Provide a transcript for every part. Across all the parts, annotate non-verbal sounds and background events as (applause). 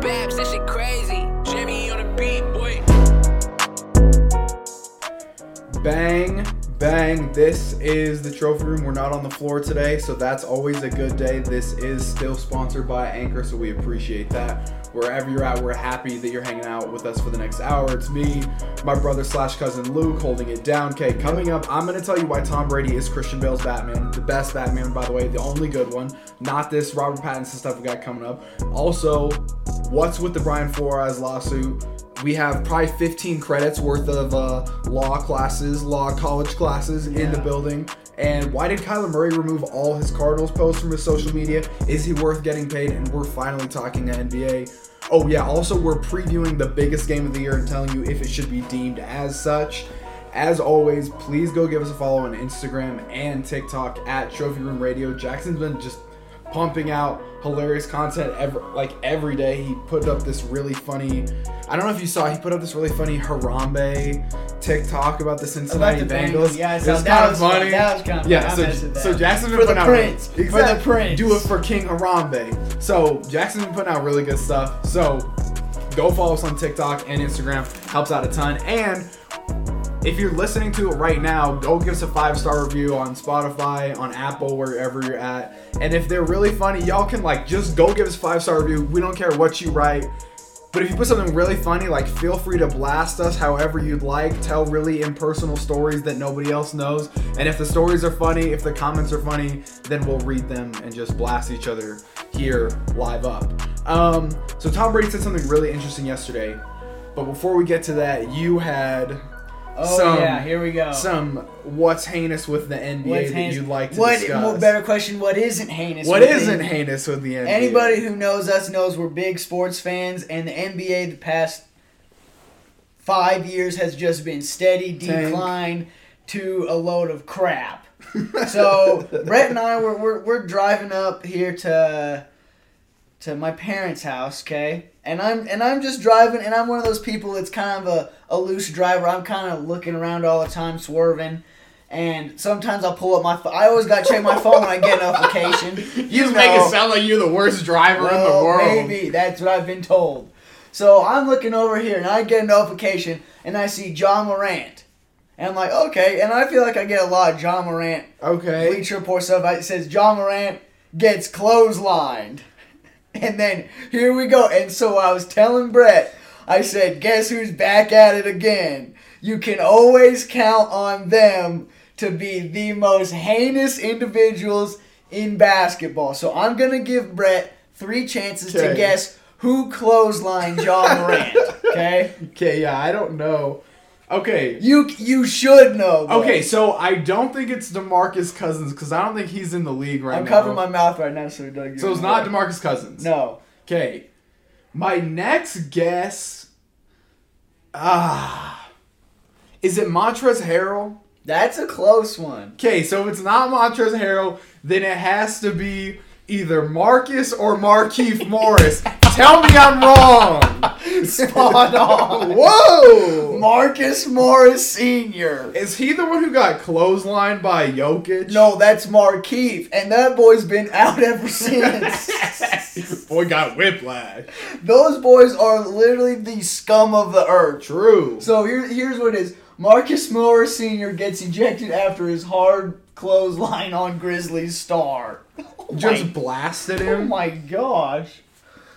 Babs, that shit crazy. Jimmy on the beat, boy. Bang, bang. This is the trophy room. We're not on the floor today, so that's always a good day. This is still sponsored by Anchor, so we appreciate that. Wherever you're at, we're happy that you're hanging out with us for the next hour. It's me, my brother slash cousin Luke, holding it down. Okay, coming up, I'm gonna tell you why Tom Brady is Christian Bale's Batman, the best Batman, by the way, the only good one. Not this Robert Pattinson stuff we got coming up. Also, what's with the Brian Flores lawsuit? we have probably 15 credits worth of uh, law classes, law college classes in the building. And why did Kyler Murray remove all his Cardinals posts from his social media? Is he worth getting paid? And we're finally talking NBA. Oh yeah, also we're previewing the biggest game of the year and telling you if it should be deemed as such. As always, please go give us a follow on Instagram and TikTok at Trophy Room Radio. Jackson's been just pumping out hilarious content every like every day. He put up this really funny. I don't know if you saw. He put up this really funny Harambe TikTok about the Cincinnati About the Bengals. Bengals, yeah, I It saw- was that kind was of fun. funny. That was kinda yeah. I So, so. Jackson's been For the putting out Prince. For the Prince. Do it for King Harambe. So Jackson's been putting out really good stuff. So go follow us on TikTok and Instagram. Helps out a ton. And if you're listening to it right now, go give us a five star review on Spotify, on Apple, wherever you're at. And if they're really funny, y'all can like just go give us a five star review. We don't care what you write. But if you put something really funny, like feel free to blast us however you'd like. Tell really impersonal stories that nobody else knows. And if the stories are funny, if the comments are funny, then we'll read them and just blast each other here live up. Um, so Tom Brady said something really interesting yesterday. But before we get to that, you had Oh some yeah, here we go. some what's heinous with the NBA What's that heinous- you'd like to what, discuss. More better question: What isn't heinous? What isn't the- heinous with the NBA? Anybody who knows us knows we're big sports fans, and the NBA the past five years has just been steady Tank. decline to a load of crap. so Brett and I were, we're we're driving up here to to my parents' house, okay? And I'm and I'm just driving and I'm one of those people that's kind of a, a loose driver. I'm kind of looking around all the time, swerving. And sometimes I'll pull up my phone. I always got to check my phone when I get a notification. (laughs) You just make it sound like you're the worst driver in the world. Maybe that's what I've been told. So I'm looking over here and I get a notification and I see Ja Morant. And I'm like, okay. And I feel like I get a lot of Ja Morant Okay. Bleacher Report stuff. It says Ja Morant gets clotheslined. And then here we go. And so I was telling Brett, I said, guess who's back at it again? You can always count on them to be the most heinous individuals in basketball. So I'm going to give Brett three chances to guess who clotheslined Ja Morant. (laughs) Okay? Okay, yeah, I don't know. Okay. You you should know. Brett. Okay, so I don't think it's DeMarcus Cousins because I don't think he's in the league right now. I'm covering my mouth right now so it doesn't So it's not. DeMarcus Cousins. No. Okay. My next guess. Ah. Is it Montrezl Harrell? That's a close one. Okay, so if it's not Montrezl Harrell, then it has to be either Marcus or Markieff Morris. Tell me I'm wrong. (laughs) Spot on. Whoa! Marcus Morris Sr. Is he the one who got clotheslined by Jokic? No, that's Markieff, and that boy's been out ever since. (laughs) Boy got whiplash. Those boys are literally the scum of the earth. True. So here, here's what it is. Marcus Morris Sr. gets ejected after his hard clothesline on Grizzlies star. Oh Just my- blasted him. Oh my gosh.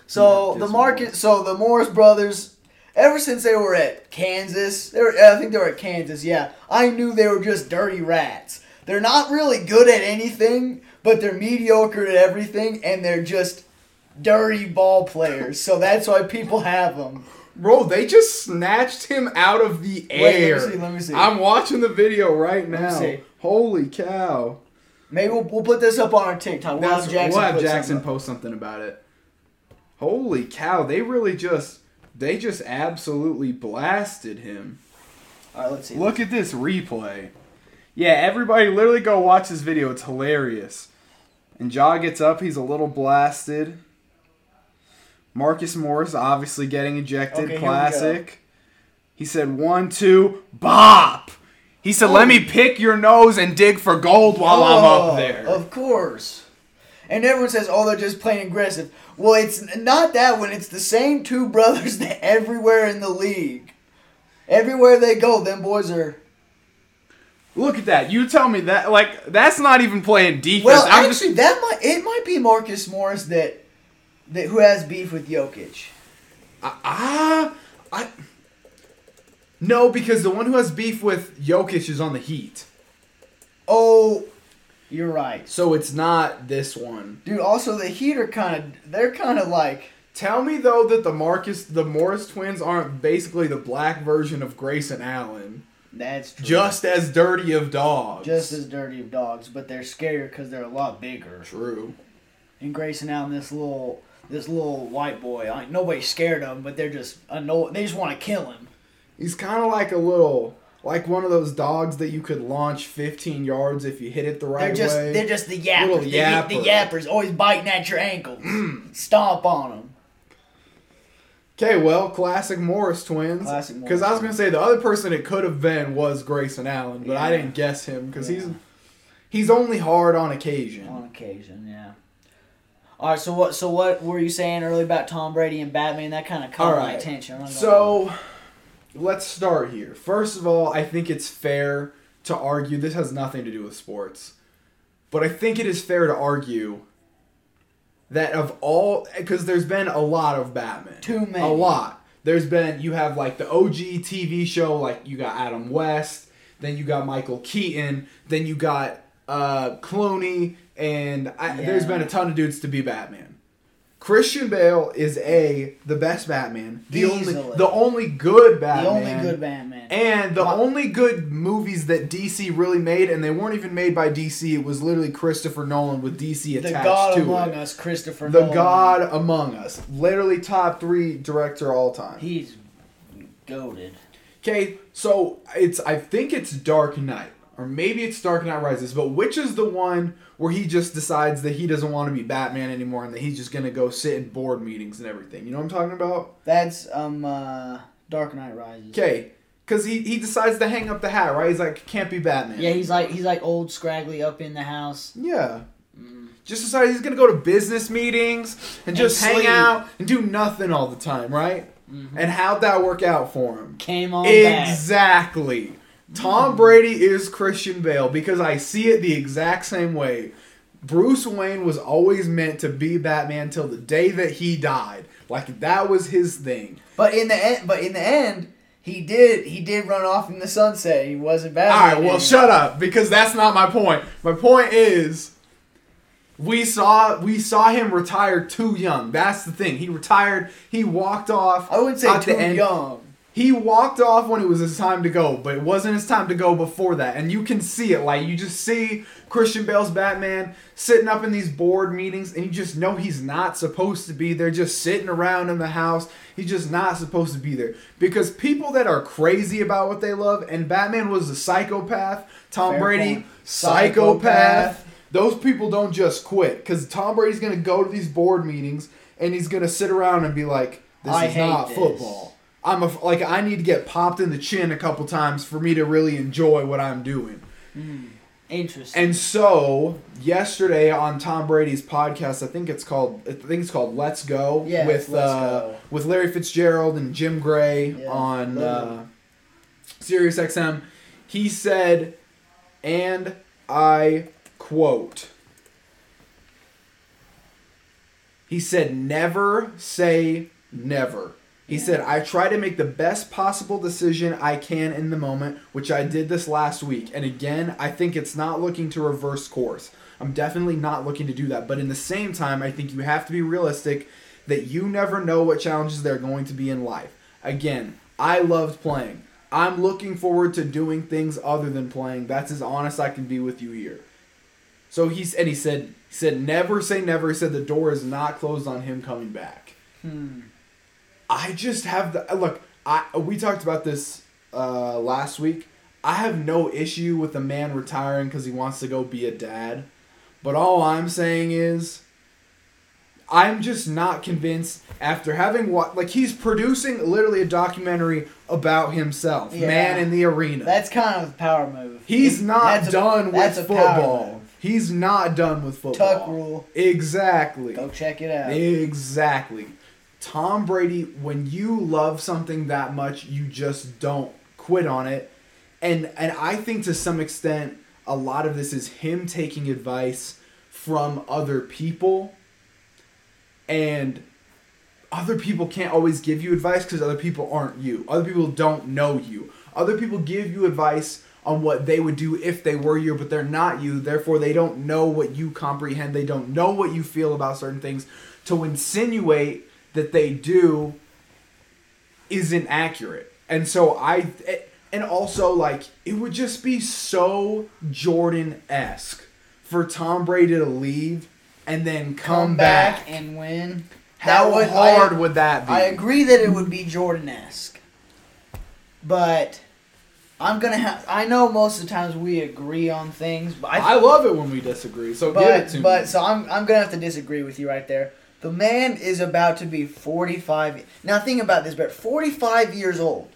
So Marcus the market, so the Morris brothers, ever since they were at Kansas, they were, I think they were at Kansas. Yeah, I knew they were just dirty rats. They're not really good at anything, but they're mediocre at everything, and they're just dirty ball players. so that's why people have them. Bro, they just snatched him out of the Wait, let me air. see, let me see. I'm watching the video right me now. see. Holy cow. Maybe we'll, we'll put this up on our TikTok. We'll That's, have Jackson, we'll have Jackson something post something about it. Holy cow, they really just they just absolutely blasted him. All right, let's see. Look at this replay. Yeah, everybody literally go watch this video. It's hilarious. And Ja gets up, he's a little blasted. Marcus Morris obviously getting ejected, Okay, classic. He said one, two, bop. He said, "Let me pick your nose and dig for gold while I'm Oh, up there." Of course. And everyone says, "Oh, they're just plain aggressive." Well, it's not that when it's the same two (laughs) brothers that everywhere in the league. Everywhere they go, them boys are. Look at that. You tell me that like that's not even playing defense. Well, I'm actually, just that might it might be Marcus Morris that that who has beef with Jokic. ah I No, because the one who has beef with Jokic is on the Heat. Oh, you're right, So it's not this one. dude. Also, the Heat are kind of they're kind of like Tell me though that the Marcus the Morris twins aren't basically the black version of Grayson Allen. that's true. Just as dirty of dogs. just as dirty of dogs, but they're scarier because they're a lot bigger. true. And Grayson Allen, this little this little white boy, like nobody's scared of him, but they're just anno- they just want to kill him. He's kind of like a little like one of those dogs that you could launch 15 yards if you hit it the right They're just way. they're just the yappers. Little The, the yappers always biting at your ankles. (clears throat) Stomp on them. Okay, well, classic Morris twins. Classic Morris Because I was gonna say the other person it could have been was Grayson Allen, but I didn't guess him because he's Yeah. he's only hard on occasion. On occasion, yeah. All right, so what? So what were you saying earlier about Tom Brady and Batman? That kind of caught All my attention. I'm not gonna- So let's start here. First of all, I think it's fair to argue this has nothing to do with sports, but I think it is fair to argue that of all because there's been a lot of Batman. Too many. A lot. There's been you have like the OG TV show like you got Adam West, then you got Michael Keaton, then you got uh Clooney and I, there's Yeah. been a ton of dudes to be Batman. Christian Bale is a the best Batman, the Easily. only the only good Batman, the only good Batman. and the My- only good movies that DC really made, and they weren't even made by DC. It was literally Christopher Nolan with DC attached to it. the God among it. us, Christopher. The Nolan. God Among Us, literally top three director all time. He's goaded. Okay, so it's I think it's Dark Knight, or maybe it's Dark Knight Rises, but which is the one where he just decides that he doesn't want to be Batman anymore and that he's just gonna go sit in board meetings and everything? You know what I'm talking about? That's um uh, Dark Knight Rises. Okay, because he he decides to hang up the hat, right? He's like, can't be Batman. Yeah, he's like he's like old scraggly up in the house. Yeah. Just decided he's gonna go to business meetings and just hang out and do nothing all the time, right? And how'd that work out for him? Came on back. Tom hmm. Brady is Christian Bale because I see it the exact same way. Bruce Wayne was always meant to be Batman till the day that he died. Like that was his thing. But in the end, but in the end, he did he did run off in the sunset. He wasn't Batman. All right, well, shut up because that's not my point. My point is we saw we saw him retire too young. That's the thing. He retired. He walked off. I wouldn't say too young. He walked off when it was his time to go, but it wasn't his time to go before that. And you can see it. Like you just see Christian Bale's Batman sitting up in these board meetings, and you just know he's not supposed to be there. Just sitting around in the house. He's just not supposed to be there because people that are crazy about what they love, and Batman was a psychopath. Tom Fair Brady, point. psychopath. Psychopath. Those people don't just quit because Tom Brady's gonna go to these board meetings and he's gonna sit around and be like, "This I is not this. football." I'm a like I need to get popped in the chin a couple times for me to really enjoy what I'm doing. Interesting. And so yesterday on Tom Brady's podcast, I think it's called I think it's called Let's Go Yeah, with Let's uh, Go. with Larry Fitzgerald and Jim Gray Yeah, on uh, Sirius XM. He said, and I quote. He said, never say never. He said, I try to make the best possible decision I can in the moment, which I did this last week. And again, I think it's not looking to reverse course. I'm definitely not looking to do that. But in the same time, I think you have to be realistic that you never know what challenges there are going to be in life. Again, I loved playing. I'm looking forward to doing things other than playing. That's as honest I can be with you here. So he's and he said he said never say never. He said the door is not closed on him coming back. Hmm. I just have the look. I we talked about this uh, last week. I have no issue with a man retiring because he wants to go be a dad, but all I'm saying is, I'm just not convinced after having what like he's producing literally a documentary about himself, Yeah. man in the arena. That's kind of a power move. He's not That's done with a power football. He's not done with football. Tuck rule. Exactly. Go check it out. Exactly. Tom Brady, when you love something that much, you just don't quit on it. And and I think to some extent a lot of this is him taking advice from other people. And other people can't always give you advice because other people aren't you. Other people don't know you. Other people give you advice on what they would do if they were you, but they're not you. Therefore, they don't know what you comprehend. They don't know what you feel about certain things. To insinuate that they do isn't accurate. And so I, and also like it would just be so Jordan esque for Tom Brady to leave and then come, Come back. back and win. How would- hard I- would that be? I agree that it would be Jordan esque, but I'm gonna have. I know most of the times we agree on things, but I, I love it when we disagree. So give it but to but me. so I'm I'm gonna have to disagree with you right there. The man is about to be 45. Now think about this, but 45 years old.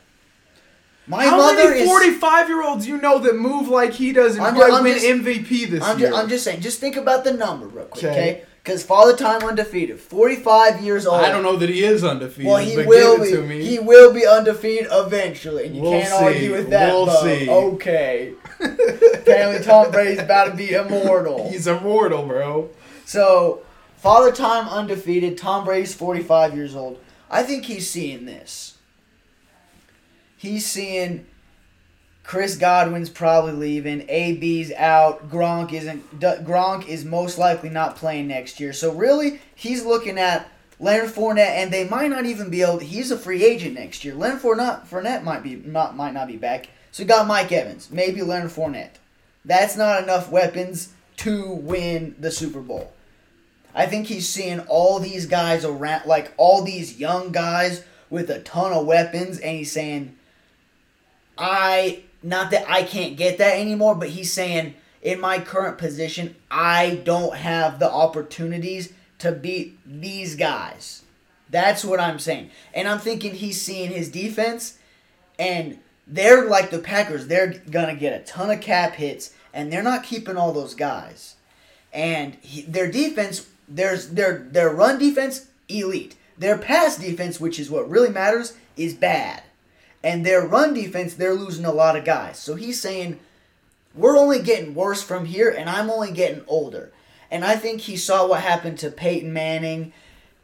My How mother many is. 45 year olds you know that move like he does and I'm probably I'm win just- MVP this I'm, year? ju- I'm just saying, just think about the number real quick, Okay. Because Father Time undefeated, 45 years old. I don't know that he is undefeated. Well, he but will be. to me. He will be undefeated eventually, and you We'll can't see. argue with that. We'll see. Okay. (laughs) Apparently, Tom Brady's about to be immortal. He's immortal, bro. So, Father Time undefeated. Tom Brady's 45 years old. I think he's seeing this. He's seeing Chris Godwin's probably leaving. AB's out. Gronk isn't. Gronk is most likely not playing next year. So really, he's looking at Leonard Fournette, and they might not even be able. He's a free agent next year. Leonard Fournette, Fournette might be not might not be back. So you got Mike Evans, maybe Leonard Fournette. That's not enough weapons to win the Super Bowl. I think he's seeing all these guys around, like all these young guys with a ton of weapons, and he's saying, I, not that I can't get that anymore, but he's saying, in my current position, I don't have the opportunities to beat these guys. That's what I'm saying. And I'm thinking he's seeing his defense, and they're like the Packers. They're going to get a ton of cap hits, and they're not keeping all those guys and he, their defense there's their their run defense elite. Their pass defense which is what really matters is bad. And their run defense they're losing a lot of guys. So he's saying we're only getting worse from here and i'm only getting older. And i think he saw what happened to peyton manning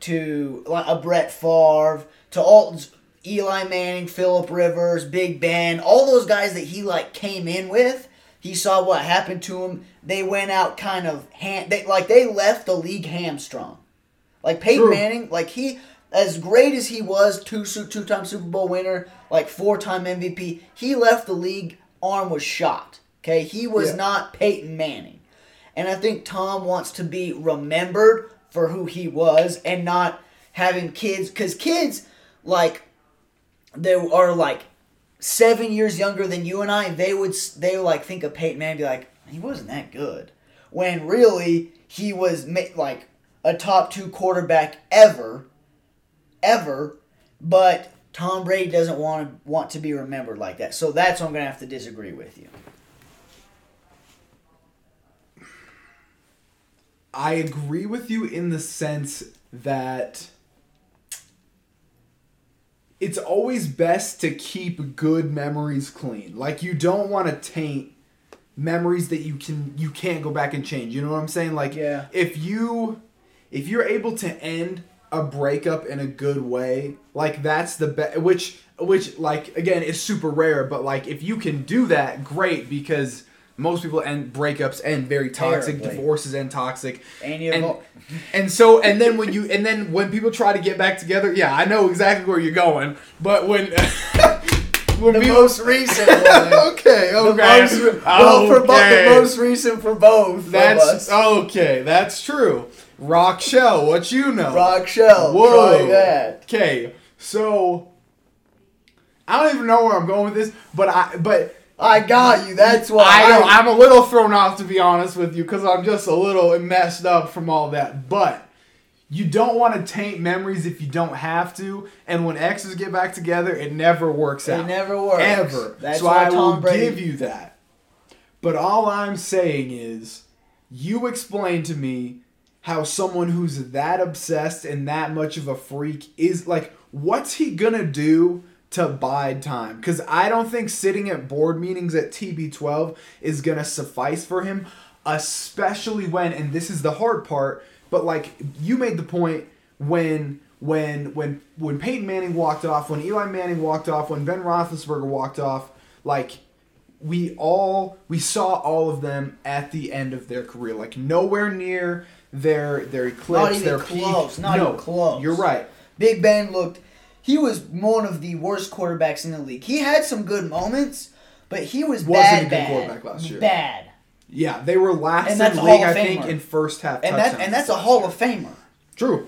to a brett Favre, to all eli manning philip rivers big ben all those guys that he like came in with. He saw what happened to him. They went out kind of ham. They like they left the league hamstrung. Like Peyton True. Manning, like he as great as he was, two two time Super Bowl winner, like four time MVP. He left the league. Arm was shot. Okay, he was Yeah. not Peyton Manning, and I think Tom wants to be remembered for who he was and not having kids because kids like they are like seven years younger than you and I, they would they would like think of Peyton Manning be like, he wasn't that good, when really he was ma- like a top two quarterback ever, ever, but Tom Brady doesn't want to want to be remembered like that. So that's why I'm gonna have to disagree with you. I agree with you in the sense that it's always best to keep good memories clean. Like you don't want to taint memories that you can you can't go back and change. You know what I'm saying? Like Yeah. if you if you're able to end a breakup in a good way, like that's the best which which like again is super rare, but like if you can do that, great because most people end breakups end very toxic, Terribly. divorces end toxic. And And, (laughs) and so and then when you and then when people try to get back together, yeah, I know exactly where you're going. But when (laughs) the most recent (laughs) one. okay, okay, most, re- well, for both, Okay. the most recent for both That's okay. That's true. Rock Shell, what you know? Rock Shell. Whoa. Okay, so I don't even know where I'm going with this, but I but I got you. That's why. I I'm a little thrown off to be honest with you because I'm just a little messed up from all that. But you don't want to taint memories if you don't have to. And when exes get back together, it never works It out. It never works. Ever. That's so why I Tom will Brady- give you that. But all I'm saying is You explain to me how someone who's that obsessed and that much of a freak is like, what's he gonna do to bide time? Because I don't think sitting at board meetings at TB12 is gonna suffice for him, especially when, and this is the hard part, but like you made the point when when when when Peyton Manning walked off, when Eli Manning walked off, when Ben Roethlisberger walked off, like we all we saw all of them at the end of their career, like nowhere near their their eclipse, their close, peak. not no, even close. You're right. Big Ben looked. He was one of the worst quarterbacks in the league. He had some good moments, but he was Wasn't bad. a good bad. quarterback last year. Bad. Yeah, they were last in the league, I think, in first half. And that and that's a Hall of Famer. True.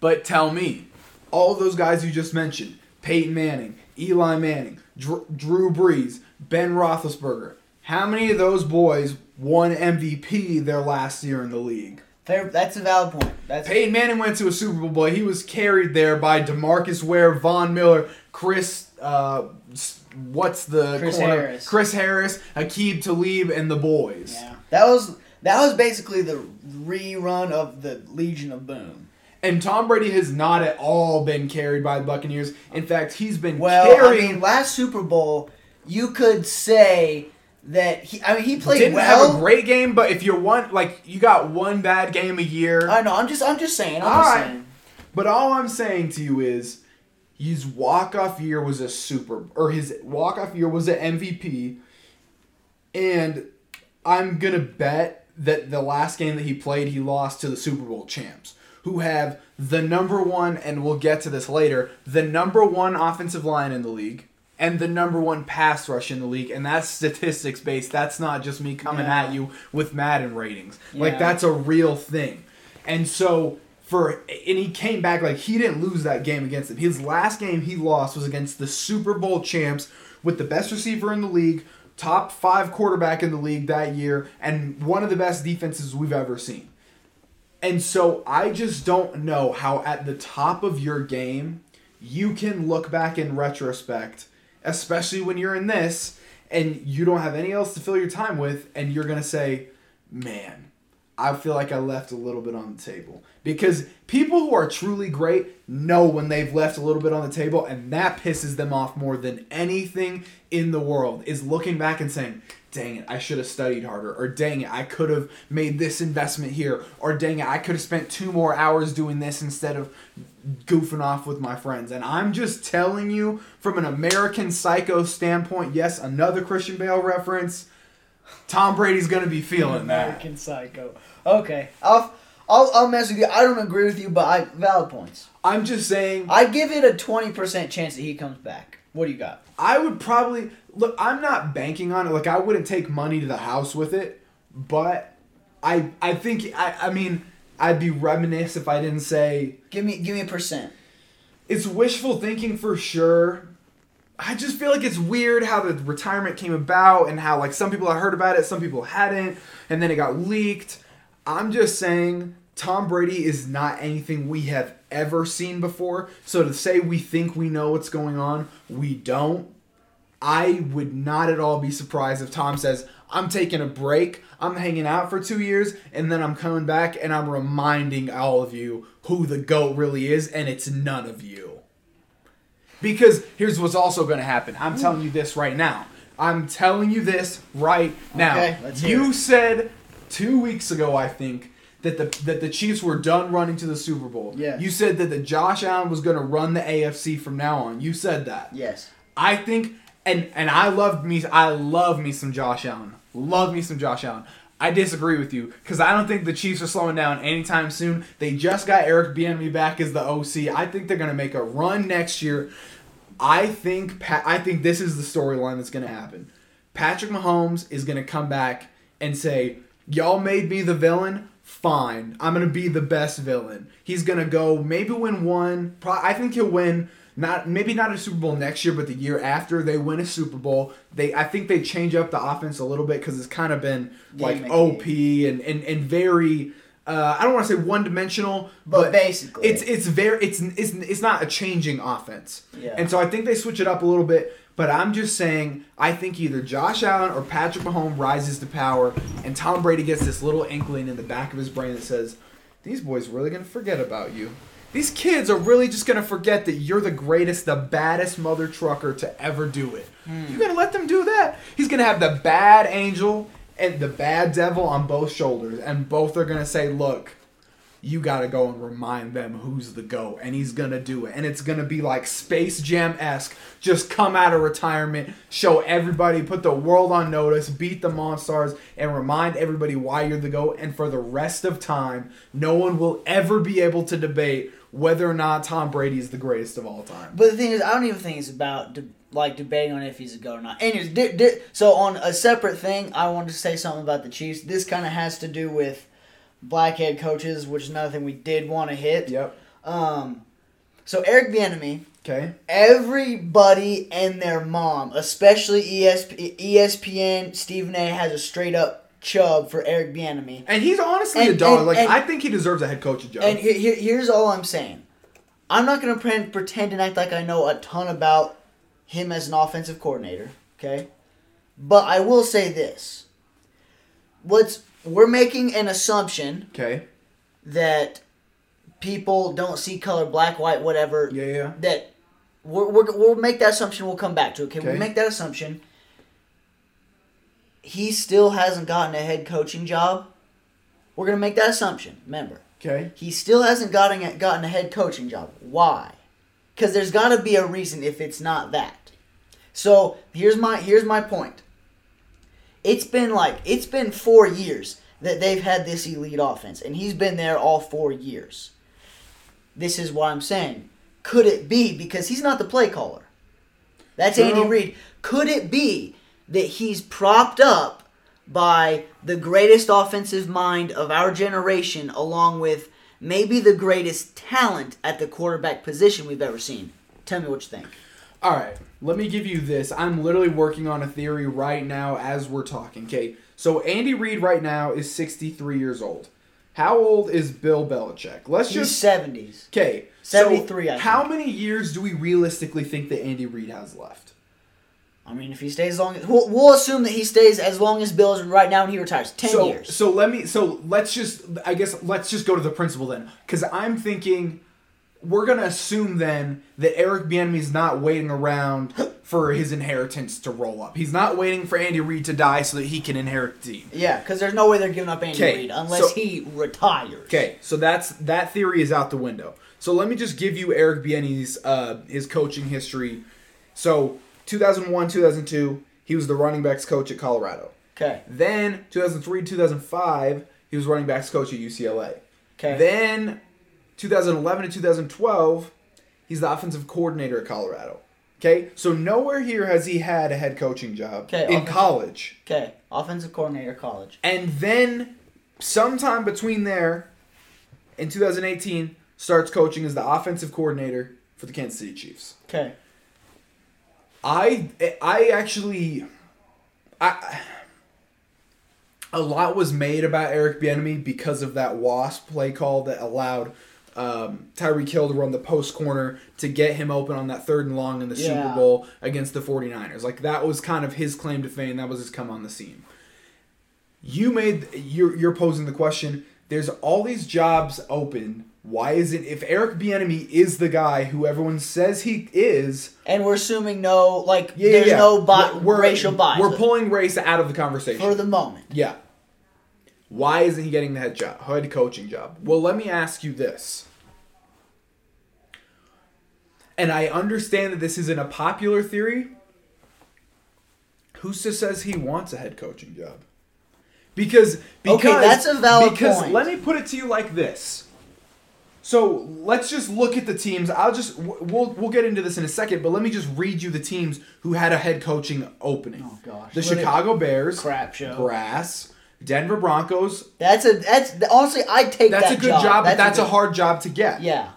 But tell me, all of those guys you just mentioned Peyton Manning, Eli Manning, Dr- Drew Brees, Ben Roethlisberger how many of those boys won MVP their last year in the league? Fair, that's a valid point. That's Peyton Manning went to a Super Bowl, but he was carried there by DeMarcus Ware, Von Miller, Chris. Uh, what's the Chris corner? Harris. Chris Harris, Aqib Talib, and the boys. yeah. That was that was basically the rerun of the Legion of Boom. And Tom Brady has not at all been carried by the Buccaneers. In fact, he's been Well, carrying. I mean, last Super Bowl, you could say that he. I mean, he played didn't well. have a great game, but if you're one like you got one bad game a year. I know. I'm just. I'm just saying. I'm All just right. saying. But all I'm saying to you is, his walk off year was a super, or his walk off year was an MVP, and I'm gonna bet that the last game that he played, he lost to the Super Bowl champs, who have the number one, and we'll get to this later, the number one offensive line in the league. And the number one pass rush in the league, and that's statistics based. That's not just me coming Yeah. at you with Madden ratings. Like that's a real thing. And so for and he came back like he didn't lose that game against them. His last game he lost was against the Super Bowl champs with the best receiver in the league, top 5 quarterback in the league that year and one of the best defenses we've ever seen. And so I just don't know how at the top of your game you can look back in retrospect, especially when you're in this and you don't have any else to fill your time with and you're to say, "Man, I feel like I left a little bit on the table." Because people who are truly great know when they've left a little bit on the table and that pisses them off more than anything in the world is looking back and saying, dang it, I should have studied harder, or dang it, I could have made this investment here, or dang it, I could have spent two more hours doing this instead of goofing off with my friends. And I'm just telling you from an American Psycho standpoint, yes, another Christian Bale reference. Tom Brady's gonna be feeling that. American Psycho. Okay, I'll I'll I'll mess with you. I don't agree with you, but I valid points. I'm just saying I give it a twenty percent chance that he comes back. What do you got? I would probably look. I'm not banking on it. Like I wouldn't take money to the house with it, but I I think I I mean I'd be reminiscent if I didn't say Give me give me a percent. it's wishful thinking for sure. I just feel like it's weird how the retirement came about and how like some people had heard about it, some people hadn't, and then it got leaked. I'm just saying Tom Brady is not anything we have ever seen before. So to say we think we know what's going on, we don't. I would not at all be surprised if Tom says, I'm taking a break, I'm hanging out for two years, and then I'm coming back and I'm reminding all of you who the GOAT really is, and it's none of you. Because here's what's also going to happen. I'm telling you this right now. I'm telling you this right now. Okay, you said two weeks ago, I think, that the that the Chiefs were done running to the Super Bowl. Yeah. You said that the Josh Allen was going to run the AFC from now on. You said that. Yes. I think, and and I love me, I love me some Josh Allen. Love me some Josh Allen. I disagree with you because I don't think the Chiefs are slowing down anytime soon. They just got Eric Bieniemy back as the OC. I think they're gonna make a run next year. I think Pa- I think this is the storyline that's gonna happen. Patrick Mahomes is gonna come back and say, "Y'all made me the villain. Fine, I'm gonna be the best villain." He's gonna go maybe win one. Pro- I think he'll win not maybe not a Super Bowl next year, but the year after they win a Super Bowl. They I think they change up the offense a little bit because it's kind of been like. OP and and and very uh, I don't want to say one dimensional, But but, basically. it's it's very it's it's it's not a changing offense. Yeah. And so I think they switch it up a little bit. But I'm just saying, I think either Josh Allen or Patrick Mahomes rises to power, and Tom Brady gets this little inkling in the back of his brain that says, "These boys really gonna forget about you. These kids are really just gonna forget that you're the greatest, the baddest mother trucker to ever do it. Hmm. You're gonna let them do that. He's gonna have the bad angel and the bad devil on both shoulders, and both are gonna say, "Look." You gotta go and remind them who's the GOAT, and he's gonna do it. And it's gonna be like Space Jam esque. Just come out of retirement, show everybody, put the world on notice, beat the Monstars, and remind everybody why you're the GOAT. And for the rest of time, no one will ever be able to debate whether or not Tom Brady is the greatest of all time. But the thing is, I don't even think it's about de- like debating on if he's a goat or not. Anyways, di- di- so on a separate thing, I wanted to say something about the Chiefs. This kind of has to do with black head coaches, which is another thing we did want to hit. Yep. Um, so Eric Bieniemy, Okay. everybody and their mom, especially ESP- ESPN, Stephen A. has a straight up chub for Eric Bieniemy. And he's honestly a dog. and- like and- I think he deserves a head coaching job. And here, here, here's all I'm saying. I'm not going to pre- pretend and act like I know a ton about him as an offensive coordinator, okay? But I will say this. What's we're making an assumption okay. that people don't see color black, white, whatever. Yeah, yeah. That we're, we're, we'll make that assumption. We'll come back to it. Okay, Okay. we'll make that assumption. He still hasn't gotten a head coaching job. We're gonna make that assumption. Remember, Okay. he still hasn't gotten a, gotten a head coaching job. Why? Because there's got to be a reason if it's not that. So here's my here's my point. It's been like it's been four years that they've had this elite offense, and he's been there all four years. This is what I'm saying. Could it be because he's not the play caller? That's No. Andy Reid. Could it be that he's propped up by the greatest offensive mind of our generation, along with maybe the greatest talent at the quarterback position we've ever seen? Tell me what you think. All right, let me give you this. I'm literally working on a theory right now as we're talking. Okay, so Andy Reid right now is 63 years old. How old is Bill Belichick? Let's He's just seventies. okay. 73, I So how many years do we realistically think that Andy Reid has left? I mean, if he stays as long as we'll, we'll assume that he stays as long as Bill is right now, and he retires ten so, years. So let me. So let's just. I guess let's just go to the principle then, because I'm thinking we're gonna assume then that Eric Bieniemy's not waiting around (gasps) for his inheritance to roll up. He's not waiting for Andy Reid to die so that he can inherit the team. yeah, because there's no way they're giving up Andy Reid unless so- he retires. Okay, so that's that theory is out the window. So let me just give you Eric Bieniemy's uh, his coaching history. So 2001, 2002, he was the running backs coach at Colorado. Okay. Then 2003, 2005, he was running backs coach at UCLA. Okay. Then 2011 to 2012, he's the offensive coordinator at Colorado. Okay, so nowhere here has he had a head coaching job Okay, in college. Okay. Offensive coordinator, college. And then sometime between there in 2018 starts coaching as the offensive coordinator for the Kansas City Chiefs. Okay. I I actually I a lot was made about Eric Bieniemy because of that wasp play call that allowed um, Tyreek Hill to run the post corner to get him open on that third and long in the Super Bowl against the 49ers. Like that was kind of his claim to fame. That was his come on the scene. You made you're you're posing the question. There's all these jobs open. Why is it if Eric Bieniemy is the guy who everyone says he is? And we're assuming no, like, Yeah, there's yeah, no bi- we're- racial bias We're pulling race out of the conversation. for the moment. yeah. Why isn't he getting the head job, head coaching job? Well, let me ask you this. And I understand that this isn't a popular theory. Who says he wants a head coaching job? Because because that's a valid because point. let me put it to you like this. So let's just look at the teams. I'll just we'll we'll get into this in a second, but let me just read you the teams who had a head coaching opening. Oh, gosh. The it- Chicago Bears, Crap show. grass, Denver Broncos. That's a that's honestly I take That's that a good job, but that's a good- hard job to get. Yeah.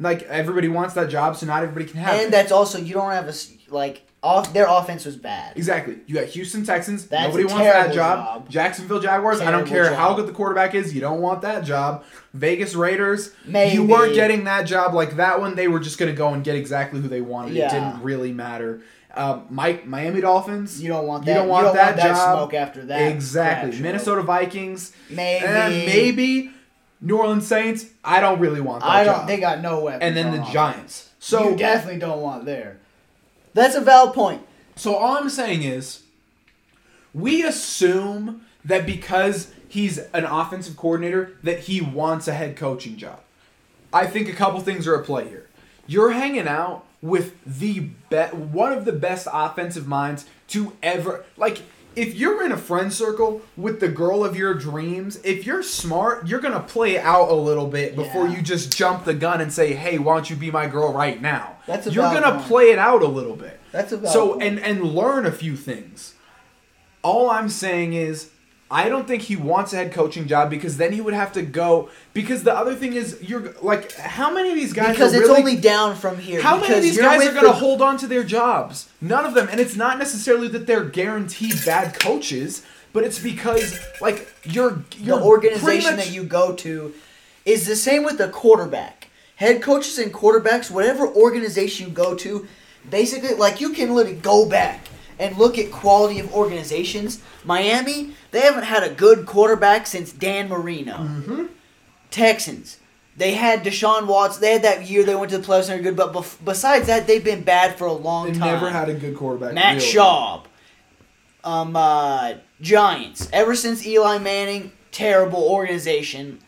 Like everybody wants that job, so not everybody can have And it. that's also you don't have a like off their offense was bad. Exactly. You got Houston Texans. That's Nobody a wants that job. job. Jacksonville Jaguars. I don't Terrible care how good the quarterback is. You don't want that job. Vegas Raiders. Maybe. You weren't getting that job like that one. They were just going to go and get exactly who they wanted. Yeah. It didn't really matter. Uh, Mike, Miami Dolphins. You don't want You that. don't want that job. smoke after that. Exactly. Minnesota Vikings. Maybe. And maybe New Orleans Saints. I don't really want that I don't. job. They got no weapons. and then the offense. Giants. So you definitely don't want there. That's a valid point. So all I'm saying is, we assume that because he's an offensive coordinator, that he wants a head coaching job. I think a couple things are at play here. You're hanging out with the be- one of the best offensive minds to ever like. If you're in a friend circle with the girl of your dreams, if you're smart, you're gonna play out a little bit before Yeah. you just jump the gun and say, "Hey, why don't you be my girl right now?" That's you're gonna play it out a little bit. That's a valid so and and learn a few things. All I'm saying is I don't think he wants a head coaching job because then he would have to go because the other thing is you're like how many of these guys Because are it's really, only down from here. how many of these guys are going to the- hold on to their jobs? None of them and it's not necessarily that they're guaranteed bad coaches, but it's because like you're the organization much- that you go to is the same with the quarterback. Head coaches and quarterbacks, whatever organization you go to, basically, like you can literally go back and look at quality of organizations. Miami, they haven't had a good quarterback since Dan Marino. Mm-hmm. Texans, they had Deshaun Watson. They had that year they went to the playoffs and they're good, but bef- besides that, they've been bad for a long time. they time. never had a good quarterback. Matt really. Schaub. Um, uh, Giants. Ever since Eli Manning, terrible organization,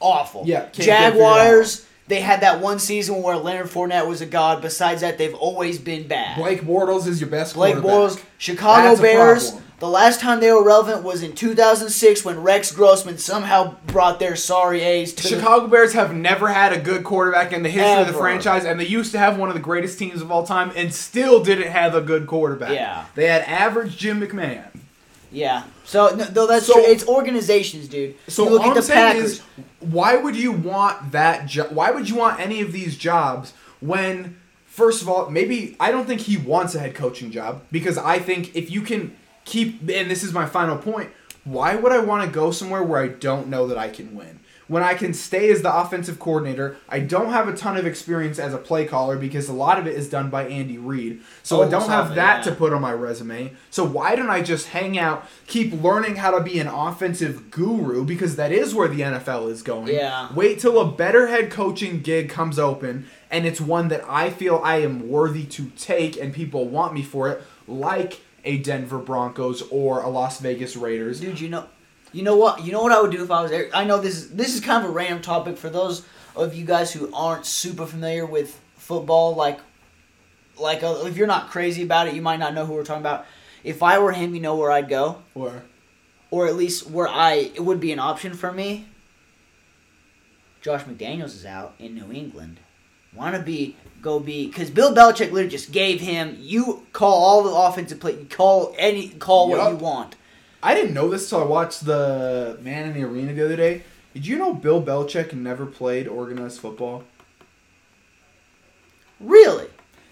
awful. Yeah, can't get it figured Jaguars. They had that one season where Leonard Fournette was a god. Besides that, they've always been bad. Blake Bortles is your best Blake. Bortles, Chicago That's Bears. The last time they were relevant was in 2006 when Rex Grossman somehow brought their sorry A's to the Chicago Bears have never had a good quarterback in the history of the franchise, and they used to have one of the greatest teams of all time, and still didn't have a good quarterback. Yeah. they had average Jim McMahon. Yeah. So no, no that's So- true. It's organizations, dude. So you look all at I'm the saying is, why would you want that? Jo- why would you want any of these jobs when, first of all, maybe I don't think he wants a head coaching job because I think if you can keep, and this is my final point, why would I want to go somewhere where I don't know that I can win? When I can stay as the offensive coordinator, I don't have a ton of experience as a play caller because a lot of it is done by Andy Reid. So I oh, don't have that yeah. to put on my resume. So why don't I just hang out, keep learning how to be an offensive guru because that is where the NFL is going. Yeah. Wait till a better head coaching gig comes open and it's one that I feel I am worthy to take and people want me for it, like a Denver Broncos or a Las Vegas Raiders. Dude, you know, you know what? You know what I would do if I was there. I know this is this is kind of a random topic for those of you guys who aren't super familiar with football. Like, like uh, if you're not crazy about it, you might not know who we're talking about. If I were him, you know where I'd go, Or or at least where I it would be an option for me. Josh McDaniels is out in New England. Want to be go be because Bill Belichick literally just gave him you call all the offensive play, you call any call what you want. I didn't know this until I watched the Man in the Arena the other day. Did you know Bill Belichick never played organized football? Really?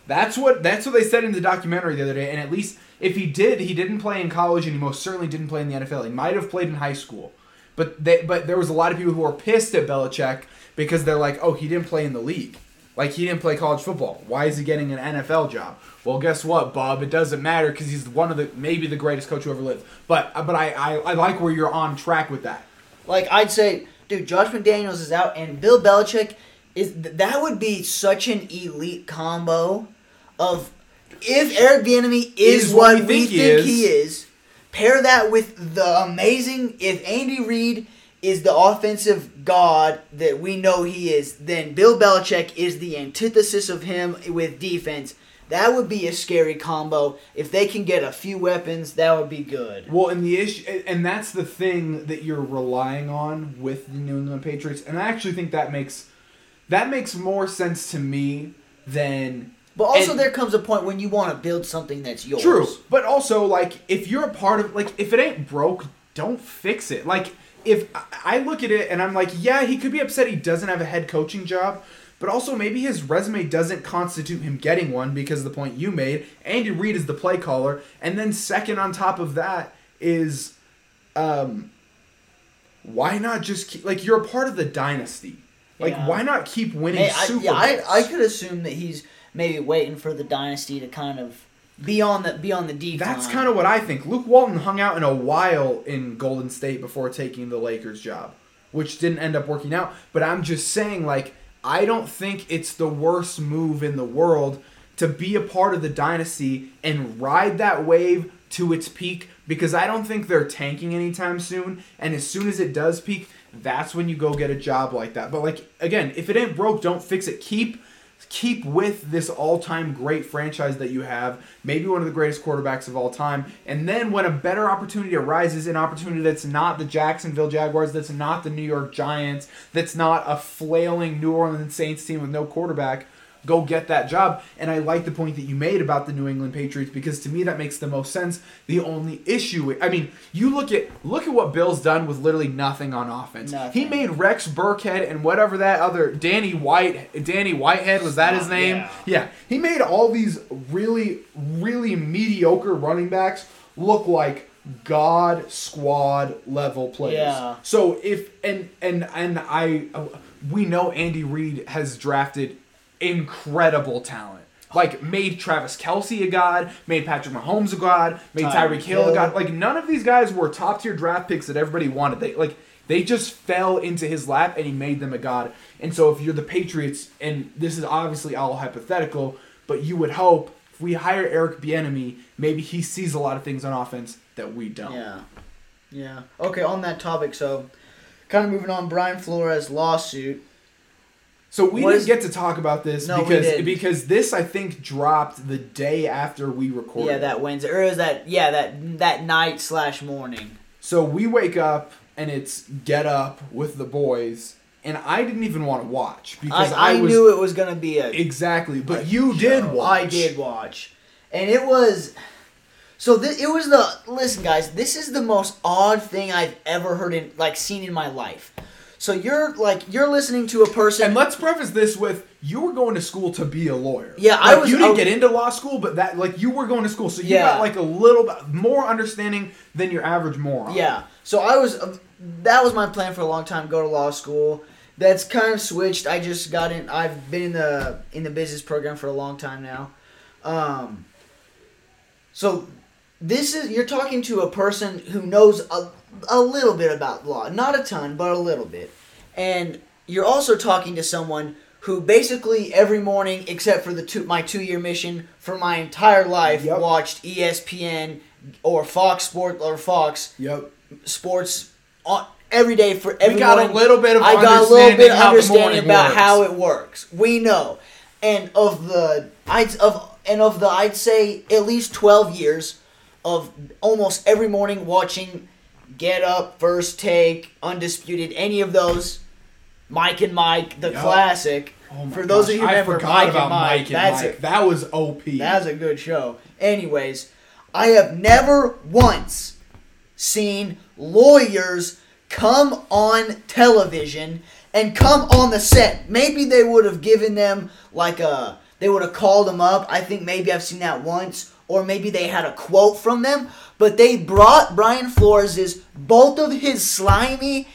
That's what that's what they said in the documentary the other day. And at least if he did, he didn't play in college, and he most certainly didn't play in the NFL. He might have played in high school, but they, but there was a lot of people who were pissed at Belichick because they're like, oh, he didn't play in the league. Like he didn't play college football. Why is he getting an NFL job? Well, guess what, Bob? It doesn't matter because he's one of the maybe the greatest coach who ever lived. But uh, but I, I I like where you're on track with that. Like I'd say, dude, Josh McDaniels is out, and Bill Belichick is that would be such an elite combo of if Eric Bieniemy is, Is what what we we think, think he, he is. Pair that with the amazing. If Andy Reid is the offensive god that we know he is, then Bill Belichick is the antithesis of him with defense. That would be a scary combo. If they can get a few weapons, that would be good. Well, and the issue, and that's the thing that you're relying on with the New England Patriots, and I actually think that makes that makes more sense to me than But also, And- there comes a point when you want to build something that's yours. True, but also like if you're a part of like if it ain't broke, don't fix it. Like if I- look at it and I'm like, yeah, he could be upset he doesn't have a head coaching job, but also maybe his resume doesn't constitute him getting one because of the point you made. Andy Reid is the play caller, and then second on top of that is, um, why not just keep like you're a part of the dynasty? Like Yeah. why not keep winning Hey, I, Super yeah, I, I could assume that he's maybe waiting for the dynasty to kind of be on the be on the decline. That's kind of what I think. Luke Walton hung out in a while in Golden State before taking the Lakers job, which didn't end up working out. But I'm just saying, like, I don't think it's the worst move in the world to be a part of the dynasty and ride that wave to its peak because I don't think they're tanking anytime soon. And as soon as it does peak, that's when you go get a job like that. But like again, if it ain't broke, don't fix it. Keep keep with this all-time great franchise that you have, maybe one of the greatest quarterbacks of all time, and then when a better opportunity arises, an opportunity that's not the Jacksonville Jaguars, that's not the New York Giants, that's not a flailing New Orleans Saints team with no quarterback, go get that job. And I like the point that you made about the New England Patriots because to me that makes the most sense. The only issue, I mean, you look at look at what Bill's done with literally nothing on offense. Nothing. He made Rex Burkhead and whatever that other Danny White, Danny Whitehead was that his name? Yeah. Yeah, he made all these really, really mediocre running backs look like god squad level players. Yeah. So if and and and I, we know Andy Reid has drafted incredible talent. Like made Travis Kelce a god, made Patrick Mahomes a god, made Tyreek Hill a god. Like none of these guys were top tier draft picks that everybody wanted. They like they just fell into his lap and he made them a god. And so if you're the Patriots, and this is obviously all hypothetical, but you would hope if we hire Eric Bieniemy, maybe he sees a lot of things on offense that we don't. Yeah. Yeah. Okay, on that topic, so kind of moving on, Brian Flores lawsuit. So we What didn't get to talk about this No, because because this I think dropped the day after we recorded. Yeah, that Wednesday or is that yeah that that night slash morning. So we wake up and it's Get Up with the boys, and I didn't even want to watch because I, I, I, was knew it was gonna be a. exactly. But you did watch. I did watch, and it was. So th- it was the listen, guys. This is the most odd thing I've ever heard in like seen in my life. So you're like you're listening to a person. And let's preface this with you were going to school to be a lawyer. Yeah, I was- You didn't I- get into law school, but that like you were going to school, so you Yeah. got like a little bit more understanding than your average moron. Yeah. So I was uh, that was my plan for a long time. Go to law school. That's kind of switched. I just got in. I've been in the in the business program for a long time now. Um. So this is you're talking to a person who knows a, a little bit about law, not a ton, but a little bit, and you're also talking to someone who basically every morning, except for the two my two year mission for my entire life, Yep. watched ESPN or Fox Sports or Fox Yep. sports on every day for every We got a little bit of I got a little understanding bit the understanding about works. how it works. We know, and of the I'd of and of the I'd say at least twelve years of almost every morning watching Get Up, First Take, Undisputed, any of those. Mike and Mike, the Yep. classic. Oh For those gosh, of you who I remember forgot Mike about and Mike, Mike and that's Mike. a That was OP. that's a good show. Anyways, I have never once seen lawyers come on television and come on the set. Maybe they would have given them like a they would have called them up. I think maybe I've seen that once or maybe they had a quote from them, but they brought Brian Flores's both of his slimy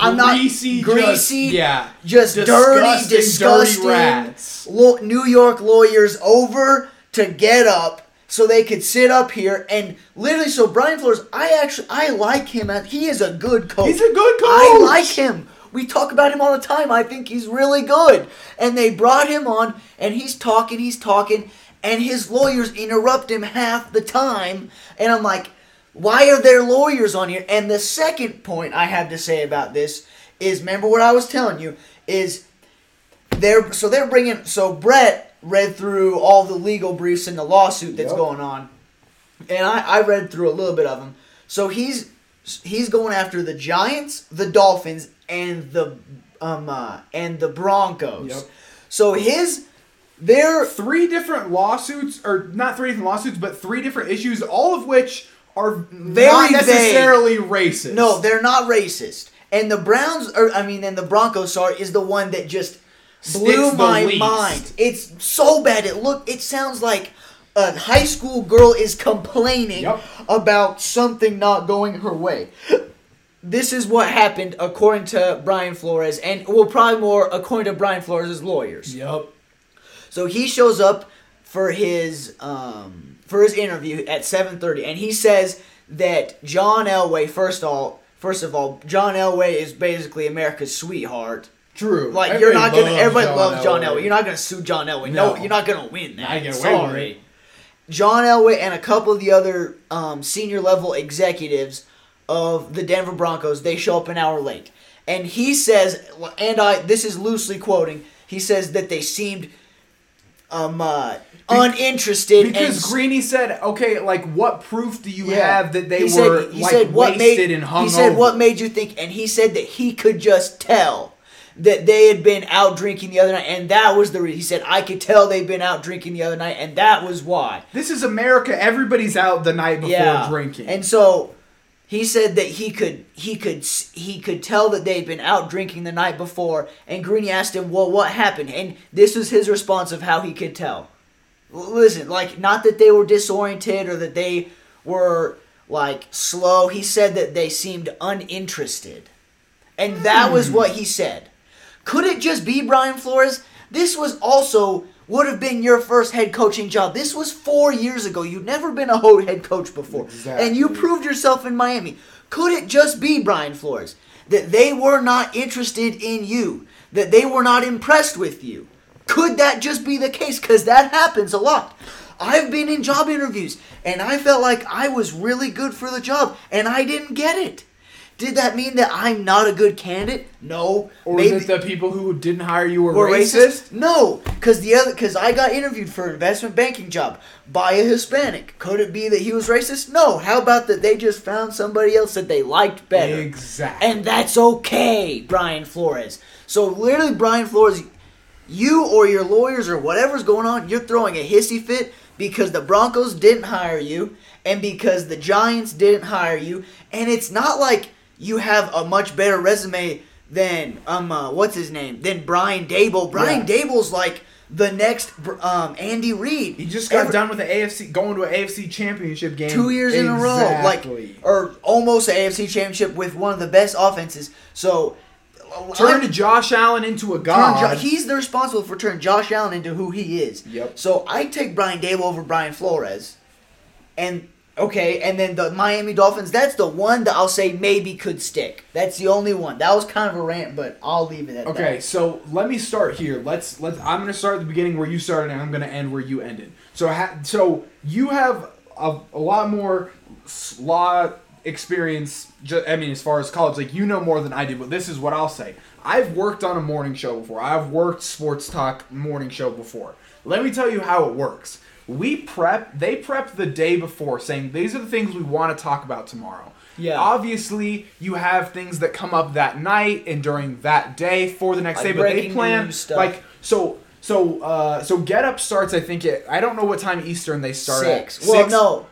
I'm not Greasy, greasy, just- yeah. just dirty, Disgusting, disgusting dirty rats. lo- New York lawyers over to get up so they could sit up here and literally. So Brian Flores, I actually I like him. As, he is a good coach. He's a good coach. I like him. We talk about him all the time. I think he's really good. And they brought him on, and he's talking, he's talking, and his lawyers interrupt him half the time. And I'm like, why are there lawyers on here? And the second point I have to say about this is, remember what I was telling you is they're so they're bringing so Brett read through all the legal briefs in the lawsuit that's Yep. going on, and I, I read through a little bit of them. So he's he's going after the Giants, the Dolphins, and the um uh, and the Broncos. Yep. So his their three different lawsuits, or not three different lawsuits, but three different issues, all of which are Very not vague. necessarily racist. no, they're not racist. And the Browns, or I mean, and the Broncos, sorry, is the one that just blew sticks my least. mind. It's so bad. It look. It sounds like a high school girl is complaining Yep. about something not going her way. This is what happened according to Brian Flores, and well, probably more according to Brian Flores' lawyers. Yep. So he shows up for his um, for his interview at 7:30 and he says that John Elway first of all first of all John Elway is basically America's sweetheart. True. Like you're not gonna everybody loves John Elway. Elway. You're not gonna sue John Elway. No, No. you're not gonna win that. I get Sorry. John Elway and a couple of the other um, senior level executives of the Denver Broncos, they show up an hour late. And he says, and I, this is loosely quoting, he says that they seemed um, uh, uninterested. Because and, Greeny said, okay, like what proof do you Yeah. have that they He were said, he like said what wasted made, and hungover? He said what made you think, and he said that he could just tell that they had been out drinking the other night, and that was the reason. He said I could tell they'd been out drinking the other night, and that was why. This is America. Everybody's out the night before drinking. And so he said that he could he could he could tell that they'd been out drinking the night before. And Greeny asked him, "Well, what happened?" And this was his response of how he could tell. Listen, like not that they were disoriented or that they were like slow. He said that they seemed uninterested. And that was Hmm. what he said. Could it just be Brian Flores? This was also would have been your first head coaching job. This was four years ago. You'd never been a head coach before, and you proved yourself in Miami. Could it just be Brian Flores that they were not interested in you, that they were not impressed with you? Could that just be the case? Because that happens a lot. I've been in job interviews and I felt like I was really good for the job and I didn't get it. Did that mean that I'm not a good candidate? No. or maybe is it the people who didn't hire you were, were racist? racist? No, because the other because I got interviewed for an investment banking job by a Hispanic. Could it be that he was racist? No. How about that they just found somebody else that they liked better? Exactly. And that's okay, Brian Flores. So literally, Brian Flores, you or your lawyers or whatever's going on, you're throwing a hissy fit because the Broncos didn't hire you and because the Giants didn't hire you, and it's not like you have a much better resume than um uh, what's his name than Brian Daboll. Brian Yeah. Daboll's like the next um Andy Reid. he just got Every- done with the AFC, going to an AFC championship game two years in a row, like or almost an AFC championship with one of the best offenses. So turn I'm- Josh Allen into a god. Jo- he's the responsible for turning Josh Allen into who he is. Yep. So I take Brian Daboll over Brian Flores, and okay, and then the Miami Dolphins. That's the one that I'll say maybe could stick. That's the only one. That was kind of a rant, but I'll leave it at Okay, that. Okay, so let me start here. Let's let's. I'm gonna start at the beginning where you started, and I'm gonna end where you ended. So ha- so you have a, a lot more law experience. Ju- I mean, as far as college, like you know more than I do. But this is what I'll say. I've worked on a morning show before. I've worked sports talk morning show before. Let me tell you how it works. We prep. They prep the day before, saying these are the things we want to talk about tomorrow. Yeah. Obviously, you have things that come up that night and during that day for the next Like day, but they plan like so. So uh, so Get Up starts. I think it. I don't know what time Eastern they start Six. at. Well, Six? no,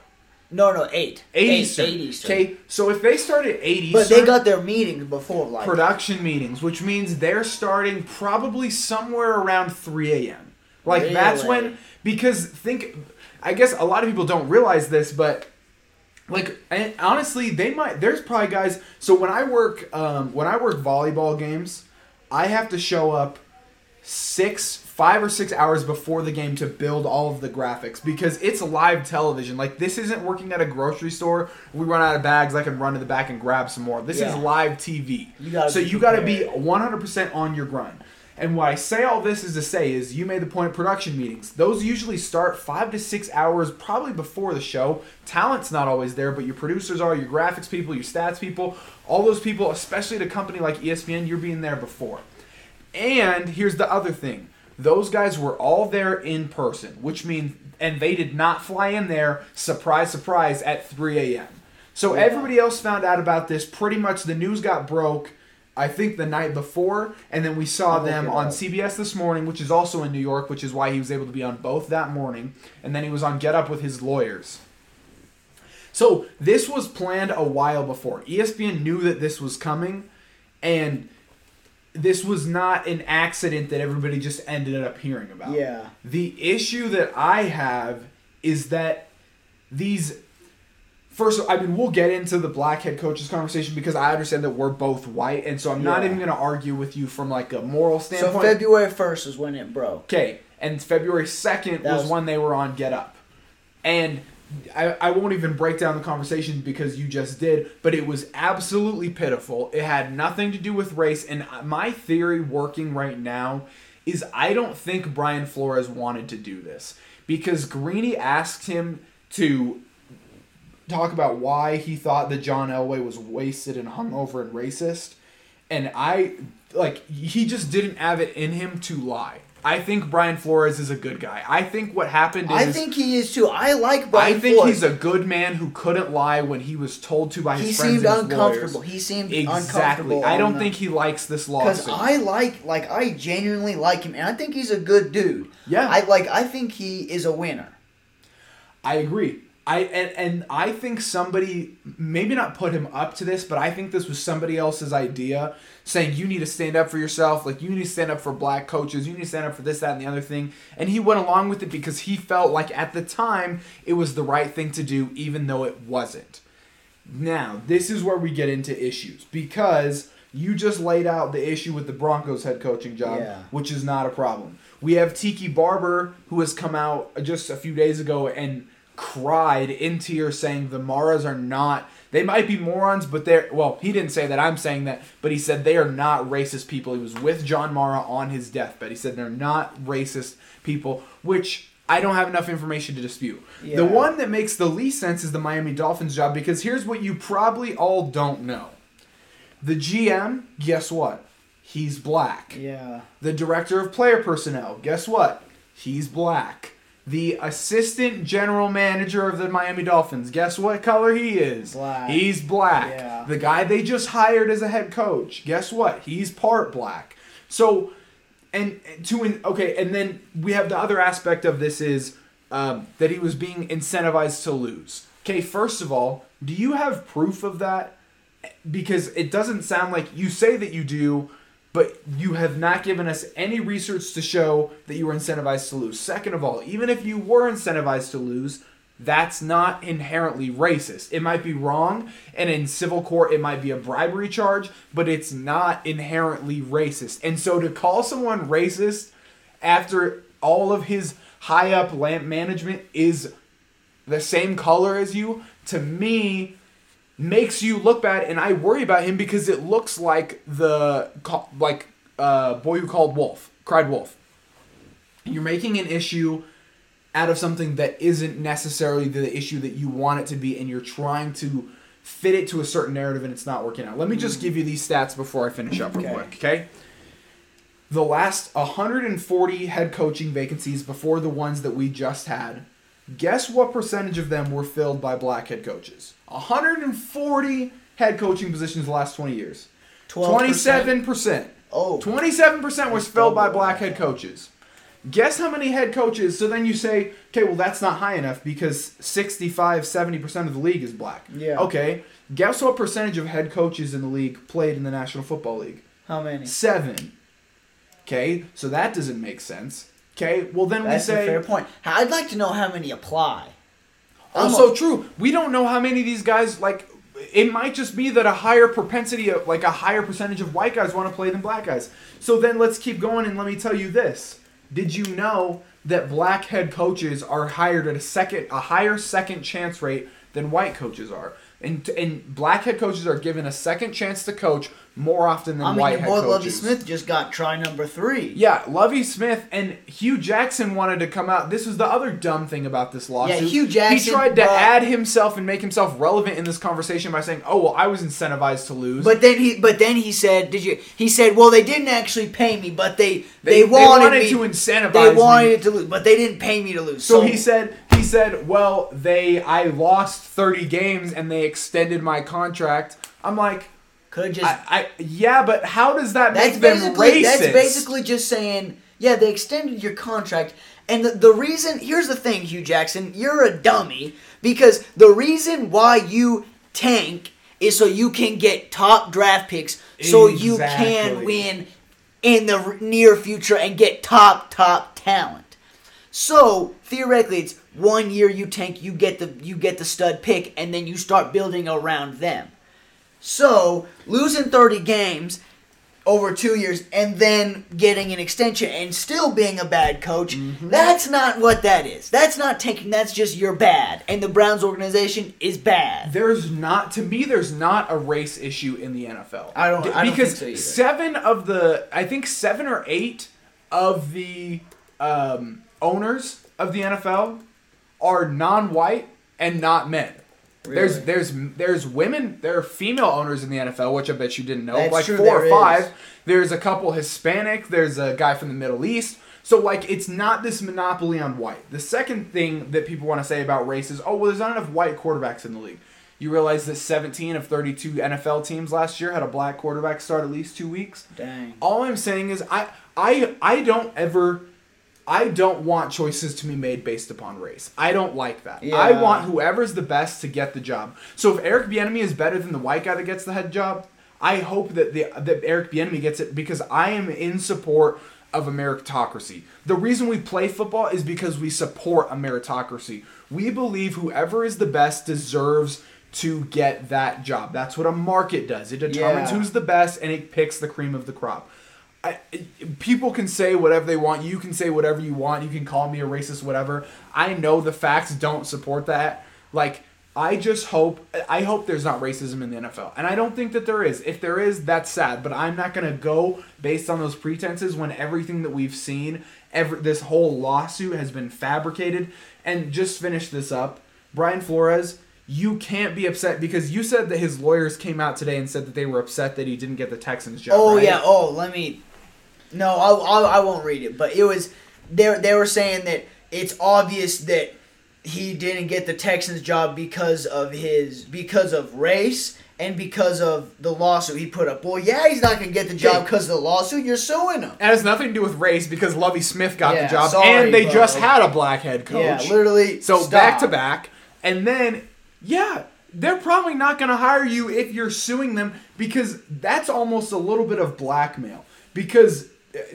no, no, eight. Eight, Eight Eastern. Eight Eastern. Okay, so if they start at eight Eastern, But they got their meetings before, like production meetings, which means they're starting probably somewhere around 3 a.m. Like that's Really? when because think I guess a lot of people don't realize this, but like honestly, they might there's probably guys so when I work um, when I work volleyball games, I have to show up six five or six hours before the game to build all of the graphics because it's live television. Like this isn't working at a grocery store. We run out of bags. I can run to the back and grab some more. This is live tv You gotta so you got to be 100% on your grind and why i say all this is to say is you made the point of production meetings those usually start five to six hours probably before the show talent's not always there but your producers are your graphics people your stats people all those people especially at a company like espn you're being there before and here's the other thing. Those guys were all there in person, which means, and they did not fly in there, surprise, surprise, at 3 a.m. So everybody else found out about this. Pretty much the news got broke, I think, the night before. And then we saw them on. CBS this morning, which is also in New York, which is why he was able to be on both that morning. And then he was on Get Up with his lawyers. So this was planned a while before. ESPN knew that this was coming, and this was not an accident that everybody just ended up hearing about. Yeah. The issue that I have is that these first I mean we'll get into the black head coaches conversation because I understand that we're both white and so I'm not even going to argue with you from like a moral standpoint. So. February first is when it broke. Okay, and February 2nd was, was- when they were on Get Up. And I, I won't even break down the conversation because you just did, but it was absolutely pitiful. It had nothing to do with race. And my theory working right now is I don't think Brian Flores wanted to do this because Greeny asked him to talk about why he thought that John Elway was wasted and hungover and racist. And I like he just didn't have it in him to lie. I think Brian Flores is a good guy. I think what happened is I think he is too. I like Brian I think Flores. he's a good man who couldn't lie when he was told to by his he friends seemed his uncomfortable. lawyers. He seemed uncomfortable. Exactly. uncomfortable. I don't think he likes this lawsuit. because. I like like I genuinely like him, and I think he's a good dude. Yeah. I like. I think he is a winner. I agree. I and, and I think somebody maybe not put him up to this, but I think this was somebody else's idea saying you need to stand up for yourself, like you need to stand up for black coaches, you need to stand up for this, that, and the other thing. And he went along with it because he felt like at the time it was the right thing to do, even though it wasn't. Now, this is where we get into issues because you just laid out the issue with the Broncos head coaching job, Yeah. which is not a problem. We have Tiki Barber, who has come out just a few days ago and cried in tears saying the Maras are not, they might be morons, but they're, well, he didn't say that, I'm saying that, but he said they are not racist people. He was with John Mara on his deathbed. He said they're not racist people, which I don't have enough information to dispute. Yeah. The one that makes the least sense is the Miami Dolphins job because here's what you probably all don't know. The GM, guess what? He's black. Yeah. The director of player personnel, guess what? He's black. The assistant general manager of the Miami Dolphins, guess what color he is? Black. He's black. Yeah. The guy they just hired as a head coach, guess what? He's part black. So, and and to in, okay, and then we have the other aspect of this is um, that he was being incentivized to lose. Okay, first of all, do you have proof of that? because it doesn't sound like you say that you do, but you have not given us any research to show that you were incentivized to lose. Second of all, even if you were incentivized to lose, that's not inherently racist. It might be wrong, and in civil court, it might be a bribery charge, but it's not inherently racist. And so to call someone racist after all of his high up lamp management is the same color as you, to me, makes you look bad and I worry about him because it looks like the like uh boy who called wolf cried wolf. You're making an issue out of something that isn't necessarily the issue that you want it to be and you're trying to fit it to a certain narrative and it's not working out. Let me just give you these stats before I finish up real Okay. quick okay? The last 140 head coaching vacancies before the ones that we just had guess what percentage of them were filled by black head coaches 140 head coaching positions the last 20 years 12%? 27% Oh. 27% was filled by black head coaches guess how many head coaches so then you say okay well that's not high enough because 65 70% of the league is black Yeah. okay guess what percentage of head coaches in the league played in the national football league How many? seven okay so that doesn't make sense okay well then That's we a say fair point. I'd like to know how many apply. Also true. We don't know how many of these guys like. It might just be that a higher propensity of like a higher percentage of white guys want to play than black guys. So then let's keep going and let me tell you this. Did you know that black head coaches are hired at a second a higher second chance rate than white coaches are? And and black head coaches are given a second chance to coach more often than I mean, white head boy coaches. Lovie Smith just got try number three. Yeah, Lovie Smith and Hue Jackson wanted to come out. This was the other dumb thing about this lawsuit. Yeah, Hue Jackson He tried to brought- add himself and make himself relevant in this conversation by saying, "Oh, well, I was incentivized to lose." But then he, but then he said, "Did you?" He said, "Well, they didn't actually pay me, but they They- they, they wanted, wanted me, to incentivize They wanted me." it to lose, but they didn't pay me to lose." so he said, said, "Well, they I lost 30 games and they extended my contract." I'm like, could just I, I yeah, but how does that that's make them basically racist? that's basically just saying, yeah, they extended your contract. And the, the reason here's the thing, Hue Jackson, you're a dummy because the reason why you tank is so you can get top draft picks, so you can win in the near future and get top top talent. So theoretically, it's one year you tank, you get the you get the stud pick, and then you start building around them. So losing thirty games over two years and then getting an extension and still being a bad coach, that's not what that is. That's not tanking. That's just you're bad, and the Browns organization is bad. There's not to me. There's not a race issue in the NFL. I don't- I don't because think so seven of the I think seven or eight of the um, owners of the NFL are non-white and not men. There's Really? there's there's women there are female owners in the NFL, which I bet you didn't know. That's like true, four or five. is. There's a couple Hispanic. There's a guy from the Middle East. So like it's not this monopoly on white. The second thing that people want to say about race is, oh well, there's not enough white quarterbacks in the league. You realize that 17 of 32 NFL teams last year had a black quarterback start at least two weeks. Dang. All I'm saying is I I I don't ever I don't want choices to be made based upon race. I don't like that. I Yeah. want whoever's the best to get the job. So if Eric Bieniemy is better than the white guy that gets the head job, I hope that the that Eric Bieniemy gets it because I am in support of a meritocracy. The reason we play football is because we support a meritocracy. We believe whoever is the best deserves to get that job. That's what a market does. It determines Yeah. who's the best and it picks the cream of the crop. I, people can say whatever they want. You can say whatever you want. You can call me a racist, whatever. I know the facts don't support that. Like, I just hope, I hope there's not racism in the NFL, and I don't think that there is. If there is, that's sad. But I'm not gonna go based on those pretenses when everything that we've seen, every this whole lawsuit has been fabricated. And just finish this up, Brian Flores. You can't be upset because you said that his lawyers came out today and said that they were upset that he didn't get the Texans job. Oh right? yeah. Oh, let me. No, I, I, I won't read it. But it was they they were saying that it's obvious that he didn't get the Texans job because of his because of race and because of the lawsuit he put up. Well, yeah, he's not gonna get the job because of the lawsuit. You're suing him. That has nothing to do with race because Lovie Smith got Yeah, the job, sorry, and they bro. just had a black head coach. Yeah, literally. So stop. back to back, and then yeah, they're probably not going to hire you if you're suing them because that's almost a little bit of blackmail. Because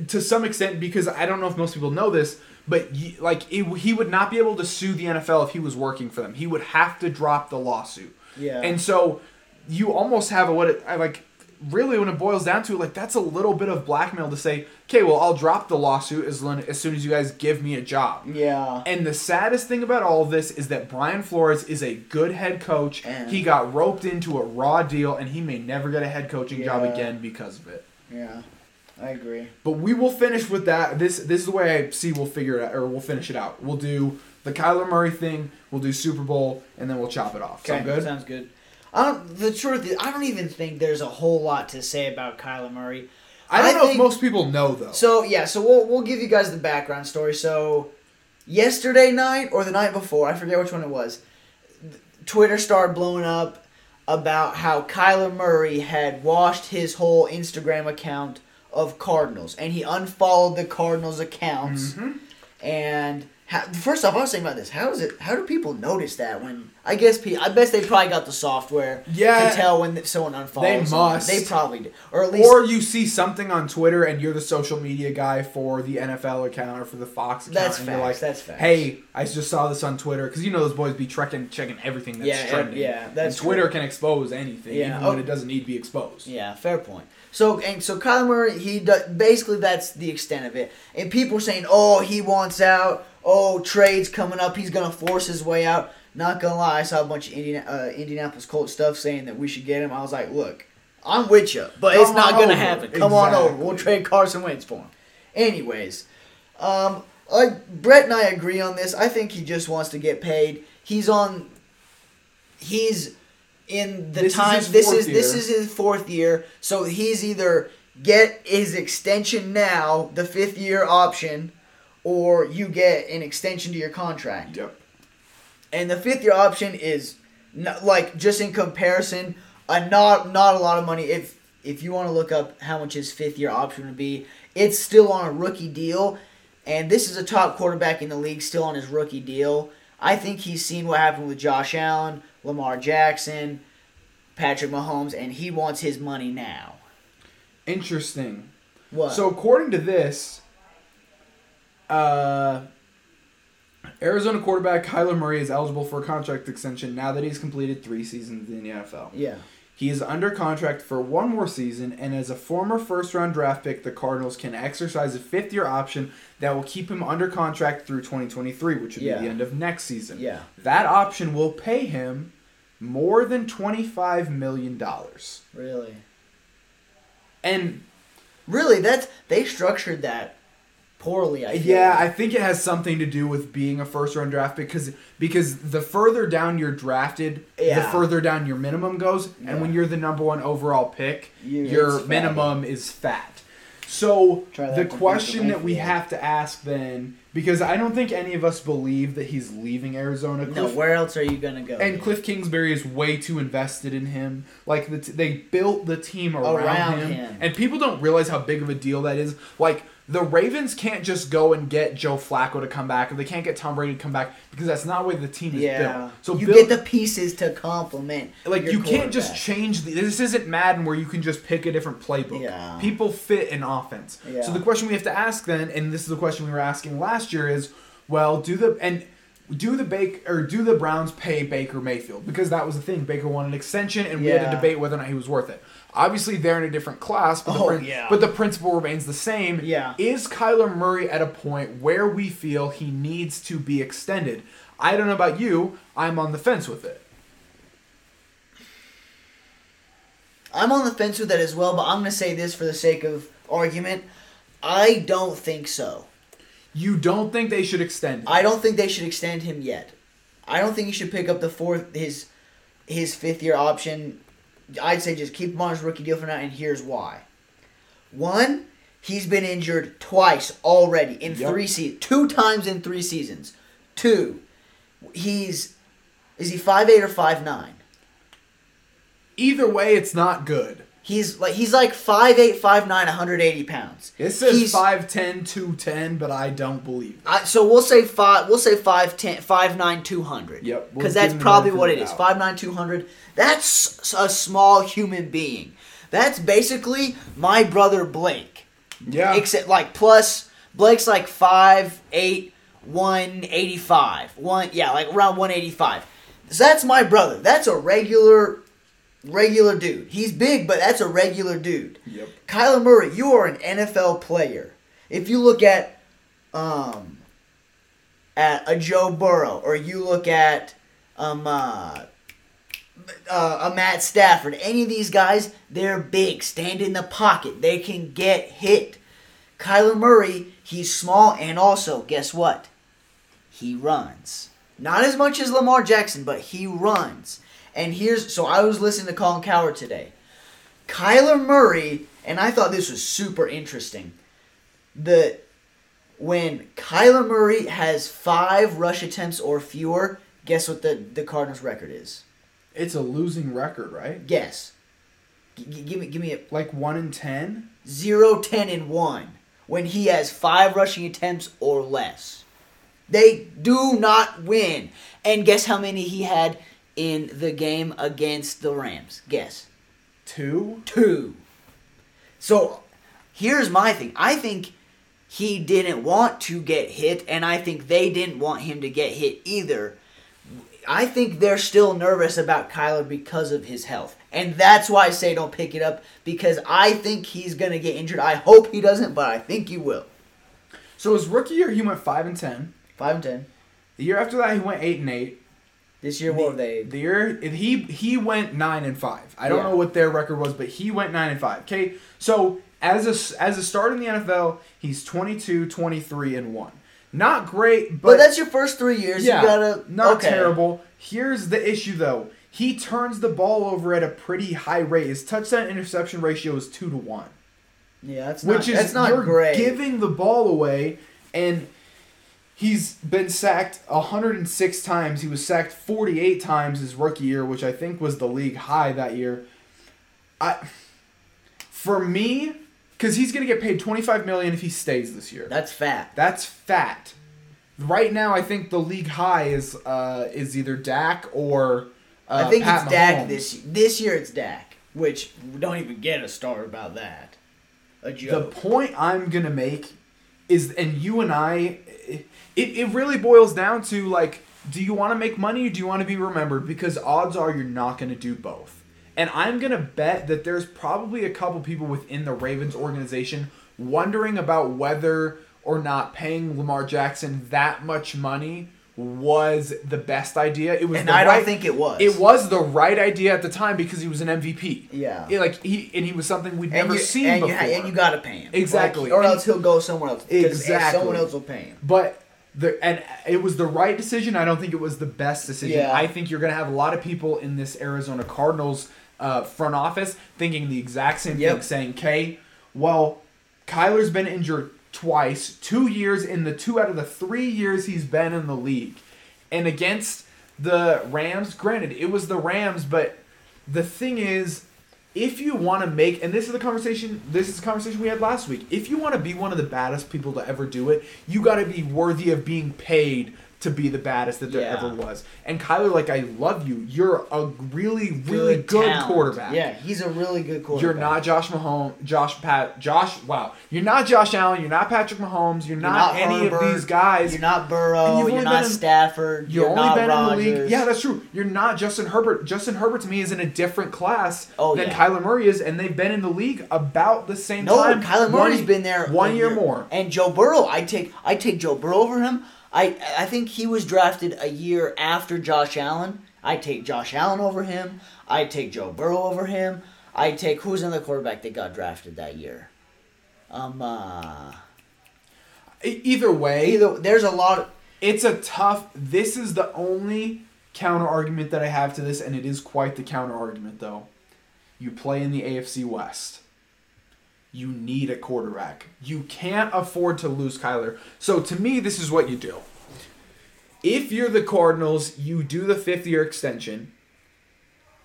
to some extent, because I don't know if most people know this, but like it, he would not be able to sue the NFL if he was working for them. He would have to drop the lawsuit. Yeah. And so you almost have a what it I like really when it boils down to it, like that's a little bit of blackmail to say, okay, well I'll drop the lawsuit as, as soon as you guys give me a job. Yeah. And the saddest thing about all of this is that Brian Flores is a good head coach. And- he got roped into a raw deal, and he may never get a head coaching job again because of it. Yeah. I agree. But we will finish with that. This this is the way I see we'll figure it out, or we'll finish it out. We'll do the Kyler Murray thing. We'll do Super Bowl, and then we'll chop it off. Sound good? Sounds good. I don't. The truth is, I don't even think there's a whole lot to say about Kyler Murray. I don't know think- if most people know though. So yeah, so we'll we'll give you guys the background story. So yesterday night or the night before, I forget which one it was. Twitter started blowing up about how Kyler Murray had washed his whole Instagram account of Cardinals, and he unfollowed the Cardinals accounts. Mm-hmm. And how, first off, I was saying about this. How is it? How do people notice that when? I guess pe- I bet they probably got the software Yeah. to tell when someone unfollows. They someone. must. They probably do, or at least or you see something on Twitter and you're the social media guy for the NFL account or for the Fox account. That's and facts, You're like, that's facts. Hey, I just saw this on Twitter because you know those boys be checking checking everything that's Yeah, trending. yeah, that's and Twitter true. can expose anything, Yeah, even oh. when it doesn't need to be exposed. Yeah, fair point. So and so Kyler Murray, he do, basically that's the extent of it. And people are saying, "Oh, he wants out. Oh, trades coming up. He's gonna force his way out." Not gonna lie, I saw a bunch of Indiana, uh, Indianapolis Colts stuff saying that we should get him. I was like, "Look, I'm with you, but it's not gonna over. happen. Come on over. We'll trade Carson Wentz for him." Anyways, um, like Brett and I agree on this. I think he just wants to get paid. He's on. He's in the This time. his this is this is his fourth year, so he's either get his extension now, the fifth year option, or you get an extension to your contract. Yep. And the fifth year option is not, like just in comparison, a not not a lot of money. If if you want to look up how much his fifth year option would be, it's still on a rookie deal, and this is a top quarterback in the league, still on his rookie deal. I think he's seen what happened with Josh Allen, Lamar Jackson, Patrick Mahomes, and he wants his money now. Interesting. What? So according to this, uh, Arizona quarterback Kyler Murray is eligible for a contract extension now that he's completed three seasons in the NFL. yeah. He is under contract for one more season, and as a former first round draft pick, the Cardinals can exercise a fifth year option that will keep him under contract through 2023, which would Yeah. be the end of next season. Yeah. That option will pay him more than $25 million. Really. And Really, that's they structured that poorly. I feel yeah. I think it has something to do with being a first round draft pick because because the further down you're drafted, yeah. the further down your minimum goes, Yeah. and when you're the number one overall pick, You- your it's fat. minimum is fat. So the question that we have to ask then, because I don't think any of us believe that he's leaving Arizona. no, Cliff, where else are you gonna go? and Cliff Kingsbury is way too invested in him. Like the t- they built the team around, Around him, him. and people don't realize how big of a deal that is. Like the Ravens can't just go and get Joe Flacco to come back, or they can't get Tom Brady to come back because that's not where the team is yeah. built. So you build, get the pieces to complement. like you can't just change the, this isn't Madden where you can just pick a different playbook. Yeah. People fit an offense. Yeah. So the question we have to ask then, and this is the question we were asking last year, is well, do the and do the Bake or do the Browns pay Baker Mayfield because that was the thing. Baker wanted an extension, and we had to debate whether or not he was worth it. Obviously, they're in a different class, but, Oh, prin- yeah. but the principle remains the same. Yeah. Is Kyler Murray at a point where we feel he needs to be extended? I don't know about you. I'm on the fence with it. I'm on the fence with that as well, but I'm gonna say this for the sake of argument. I don't think so. You don't think they should extend it? I don't think they should extend him yet. I don't think he should pick up the fourth his his fifth year option. I'd say just keep him on his rookie deal for now, and here's why. One, he's been injured twice already in Yep. three seasons, two times in three seasons. Two, he's is he five eight or five nine? Either way, it's not good. He's like he's like five eight, five nine, 180 pounds. It says He's- 5'10", 210, but I don't believe it. I, so we'll say five. We'll say five ten, five nine, two hundred. Yep, we'll Because that's probably what it is. nine, two hundred. That's a small human being. That's basically my brother Blake. Yeah. Except like plus Blake's like five eight, one eighty five. One yeah, like around one eighty five. So that's my brother. That's a regular, regular dude. He's big, but that's a regular dude. Yep. Kyler Murray, you are an NFL player. If you look at um at a Joe Burrow or you look at um uh, uh, a Matt Stafford, any of these guys, they're big, stand in the pocket, they can get hit. Kyler Murray, he's small and also, guess what? He runs. Not as much as Lamar Jackson, but he runs. And here's so I was listening to Colin Cowherd today. Kyler Murray, and I thought this was super interesting. The when Kyler Murray has five rush attempts or fewer, guess what the, the Cardinals record is? It's a losing record, right? Guess. G- give me give me a Like 1 in 10? 0, 10, and 1 when he has five rushing attempts or less. They do not win. And guess how many he had in the game against the Rams? Guess. 2? Two. So here's my thing. I think he didn't want to get hit, and I think they didn't want him to get hit either. I think they're still nervous about Kyler because of his health. And that's why I say don't pick it up because I think he's going to get injured. I hope he doesn't, but I think he will. So his rookie year, he went 5 and 10. 5 and 10. The year after that, he went 8 and 8. This year, what were they? The year he he went nine and five. I don't Yeah. know what their record was, but he went nine and five. Okay, so as a as a start in the NFL, he's 22, 23 and one. Not great, but, But, that's your first three years. yeah, you gotta not okay. terrible. Here's the issue though: he turns the ball over at a pretty high rate. His touchdown interception ratio is two to one, Yeah, that's not, which is that's not you're great. giving the ball away, and he's been sacked 106 times. He was sacked 48 times his rookie year, which I think was the league high that year. I, for me, because he's gonna get paid 25 million if he stays this year. that's fat. That's fat. Right now, I think the league high is uh, is either Dak or uh, I think Pat it's Dak Mahomes. this this year. It's Dak, which we don't even get a start about that. a joke. The point I'm gonna make is, and you and I, it, it really boils down to like, do you want to make money or do you want to be remembered? Because odds are you're not gonna do both. And I'm gonna bet that there's probably a couple people within the Ravens organization wondering about whether or not paying Lamar Jackson that much money was the best idea. It was And I don't think it was. It was the right idea at the time because he was an MVP. Yeah. Yeah, like he and he was something we'd and never you, seen and before. You, and you gotta pay him Exactly. Like, or And- else he'll go somewhere else. Exactly. Someone else will pay him. But the and it was the right decision. I don't think it was the best decision. Yeah. I think you're gonna have a lot of people in this Arizona Cardinals uh, front office thinking the exact same Yep. thing, saying, "Okay, well, Kyler's been injured twice, two years in the two out of the three years he's been in the league, and against the Rams. Granted, it was the Rams, but the thing is." If you want to make, and this is the conversation, this is the conversation we had last week. If you want to be one of the baddest people to ever do it, you got to be worthy of being paid to be the baddest that there Yeah. ever was. And Kyler, like I love you. You're a really, really good, talent. quarterback. Yeah, he's a really good quarterback. You're not Josh Mahomes, Josh Pat, Josh. Wow, you're not Josh Allen. You're not Patrick Mahomes. You're, You're not, not any of these guys. You're not Burrow. You're not in- Stafford. You've You're only not been Rodgers. in the league. Yeah, that's true. You're not Justin Herbert. Justin Herbert to me is in a different class Oh, than yeah. Kyler Murray is, and they've been in the league about the same No, time. Kyler Murray's One- been there one a year more. And Joe Burrow, I take I take Joe Burrow over him. I I think he was drafted a year after Josh Allen. I take Josh Allen over him. I take Joe Burrow over him. I take who's another quarterback that got drafted that year. Um. Uh, Either way, either there's a lot. Of, it's a tough. This is the only counter argument that I have to this, and it is quite the counter argument, though. You play in the AFC West. You need a quarterback. You can't afford to lose Kyler. So to me, this is what you do. If you're the Cardinals, you do the fifth year extension,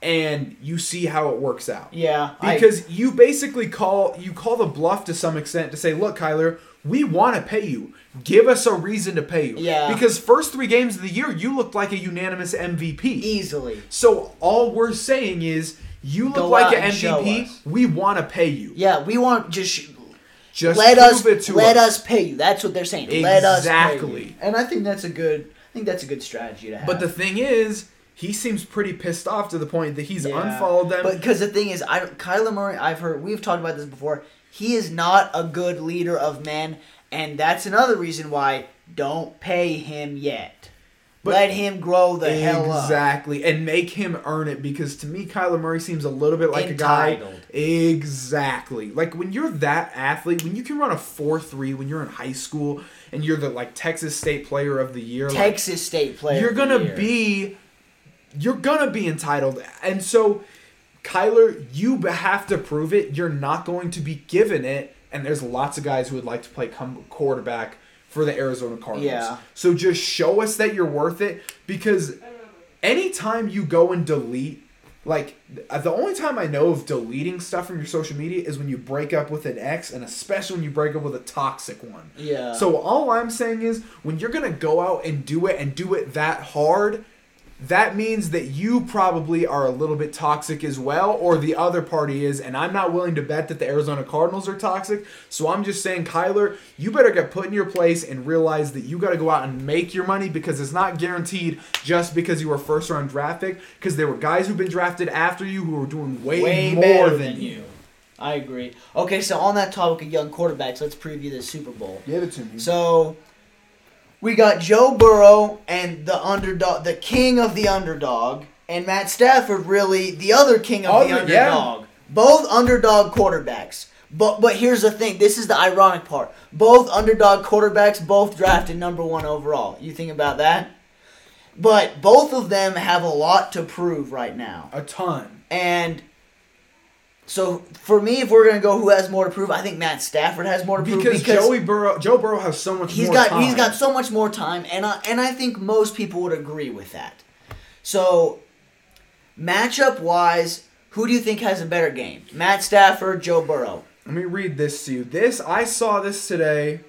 and you see how it works out yeah, I- because you basically call you call the bluff to some extent to say, look, Kyler, we want to pay you. Give us a reason to pay you. Yeah. Because first three games of the year, you looked like a unanimous MVP. easily. So all we're saying is, you look Go like out an and show MVP. We want to pay you. Yeah, we want just Just let prove us it to let us. pay you. That's what they're saying. Let us pay Exactly. you. And I think that's a good. I think that's a good strategy to have. But the thing is, he seems pretty pissed off to the point that he's Yeah. unfollowed them. But because the thing is, I don't- Kyler Murray, I've heard we've talked about this before. He is not a good leader of men, and that's another reason why don't pay him yet. But- Let him grow the hell up. Exactly, and make him earn it because to me, Kyler Murray seems a little bit like a guy. Exactly, like when you're that athlete, when you can run a four three when you're in high school and you're the like Texas State Player of the Year, like, Texas State player. you're gonna year. be, you're gonna be entitled, and so Kyler, you have to prove it. You're not going to be given it, and there's lots of guys who would like to play quarterback for the Arizona Cardinals. Yeah. So just show us that you're worth it because anytime you go and delete like uh, the only time I know of deleting stuff from your social media is when you break up with an ex and especially when you break up with a toxic one. Yeah. So all I'm saying is when you're going to go out and do it and do it that hard, that means that you probably are a little bit toxic as well, or the other party is, and I'm not willing to bet that the Arizona Cardinals are toxic. So I'm just saying, Kyler, you better get put in your place and realize that you got to go out and make your money because it's not guaranteed just because you were first round draft pick. Because there were guys who've been drafted after you who were doing way, way more than, you. I agree. Okay, so on that topic of young quarterbacks, let's preview the Super Bowl. Give it to me. So we got Joe Burrow and the underdog, the king of the underdog, and Matt Stafford, really the other king of the Other- yeah. underdog. Both underdog quarterbacks. But but here's the thing. This is the ironic part. Both underdog quarterbacks, both drafted number one overall. You think about that? But both of them have a lot to prove right now. a ton. And so for me, if we're gonna go who has more to prove, I think Matt Stafford has more to prove Because, Joey Burrow, Joe Burrow has so much He's more got time. he's got so much more time, and I, and I think most people would agree with that. So, matchup wise, who do you think has a better game? Matt Stafford, Joe Burrow. Let me read this to you. This I saw this today,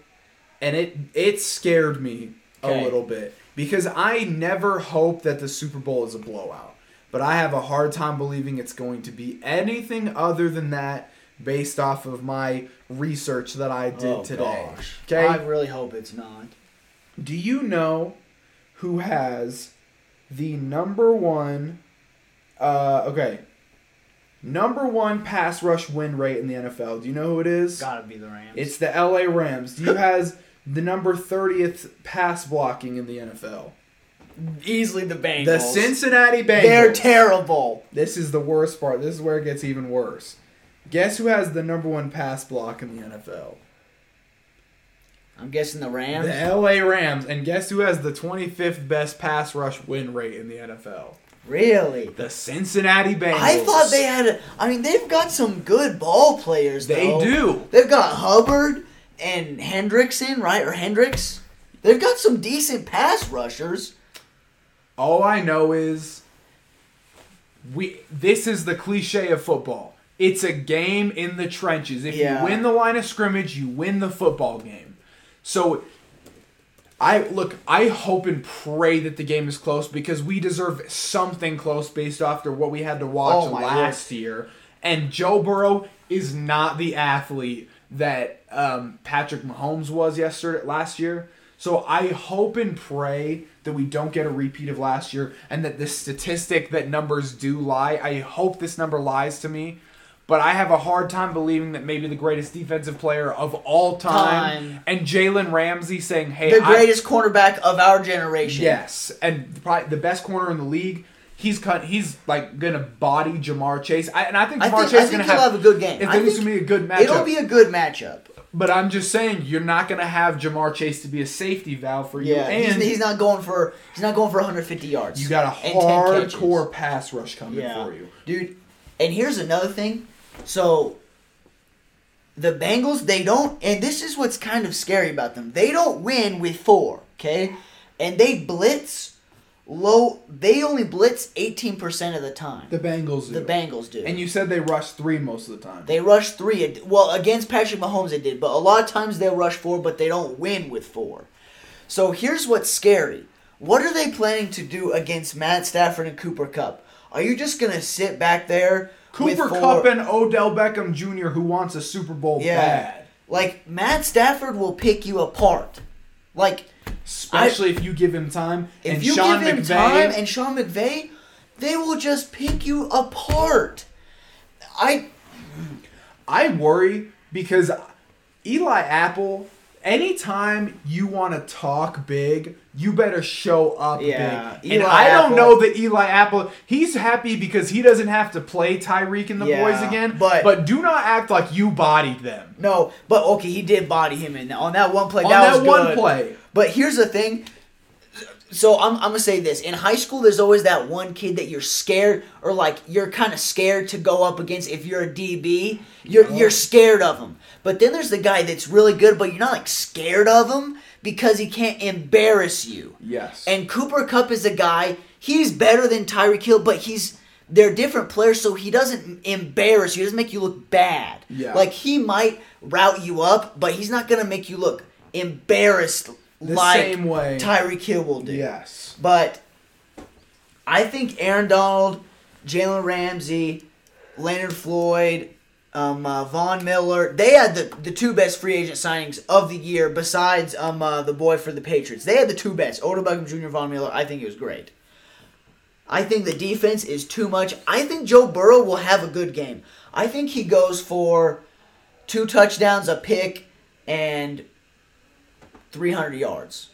and it it scared me Okay. a little bit because I never hope that the Super Bowl is a blowout, but I have a hard time believing it's going to be anything other than that based off of my research that I did Oh, today. gosh. Okay. I really hope it's not. Do you know who has the number one? Uh, okay. Number one pass rush win rate in the NFL. Do you know who it is? Gotta be the Rams. It's the LA Rams. Do you (laughs) has the number thirtieth pass blocking in the NFL? Easily the Bengals. The Cincinnati Bengals. They're terrible. This is the worst part. This is where it gets even worse. Guess who has the number one pass block in the NFL? I'm guessing the Rams. The LA Rams. And guess who has the 25th best pass rush win rate in the NFL? Really? The Cincinnati Bengals. I thought they had. A, I mean, they've got some good ball players. They though. do. They've got Hubbard and Hendrickson, right? Or Hendricks. They've got some decent pass rushers. All I know is we this is the cliche of football. It's a game in the trenches. If Yeah. you win the line of scrimmage, you win the football game. So I look, I hope and pray that the game is close because we deserve something close based off of what we had to watch Oh, last year. And Joe Burrow is not the athlete that um, Patrick Mahomes was yesterday last year. So I hope and pray that we don't get a repeat of last year and that this statistic that numbers do lie. I hope this number lies to me. But I have a hard time believing that maybe the greatest defensive player of all time, Time. and Jalen Ramsey saying, "Hey, The I- greatest cornerback of our generation. Yes, and probably the best corner in the league. He's cut. He's like gonna body Ja'Marr Chase, I, and I think I Ja'Marr think, Chase I is think gonna he'll have, have a good game. I think it's think gonna be a good matchup. it'll be a good matchup. But I'm just saying, you're not gonna have Ja'Marr Chase to be a safety valve for you, Yeah, and he's, he's not going for he's not going for 150 yards. you got a and 10 hardcore pass rush coming yeah. for you. dude. And here's another thing. So the Bengals, they don't, and this is what's kind of scary about them. They don't win with four, okay, and they blitz low. They only blitz 18% of the time. The Bengals do. The Bengals do. and you said they rush three most of the time. They rush three. Well, against Patrick Mahomes, they did, but a lot of times they rush four, but they don't win with four. So here's what's scary. What are they planning to do against Matt Stafford and Cooper Kupp? Are you just gonna sit back there? with Cooper Kupp and Odell Beckham Jr., who wants a Super Bowl yeah, bad, like Matt Stafford will pick you apart. Like especially if you give him time. if and you Sean give him McVay, time and Sean McVay, they will just pick you apart. I I worry because Eli Apple, anytime you want to talk big, you better show up Yeah, big. and Eli I don't know that Eli Apple, he's happy because he doesn't have to play Tyreek and the Yeah, boys again. but- but do not act like you bodied them. no, but okay, he did body him in on that one play. On that, that one good. play. But here's the thing. So I'm, I'm gonna say this. In high school, there's always that one kid that you're scared, or like you're kind of scared to go up against. If you're a DB, you're you're scared of him. But then there's the guy that's really good, but you're not like scared of him because he can't embarrass you. Yes. And Cooper Kupp is a guy. He's better than Tyreek Hill, but he's they're different players, so he doesn't embarrass you. He doesn't make you look bad. Yeah. Like he might route you up, but he's not gonna make you look embarrassed The like same way. Tyreek Hill will do. yes. But I think Aaron Donald, Jalen Ramsey, Leonard Floyd, um, uh, Von Miller, they had the, the two best free agent signings of the year besides um, uh, the boy for the Patriots. They had the two best. Odell Beckham Jr., Von Miller. I think it was great. I think the defense is too much. I think Joe Burrow will have a good game. I think he goes for two touchdowns, a pick, and 300 yards.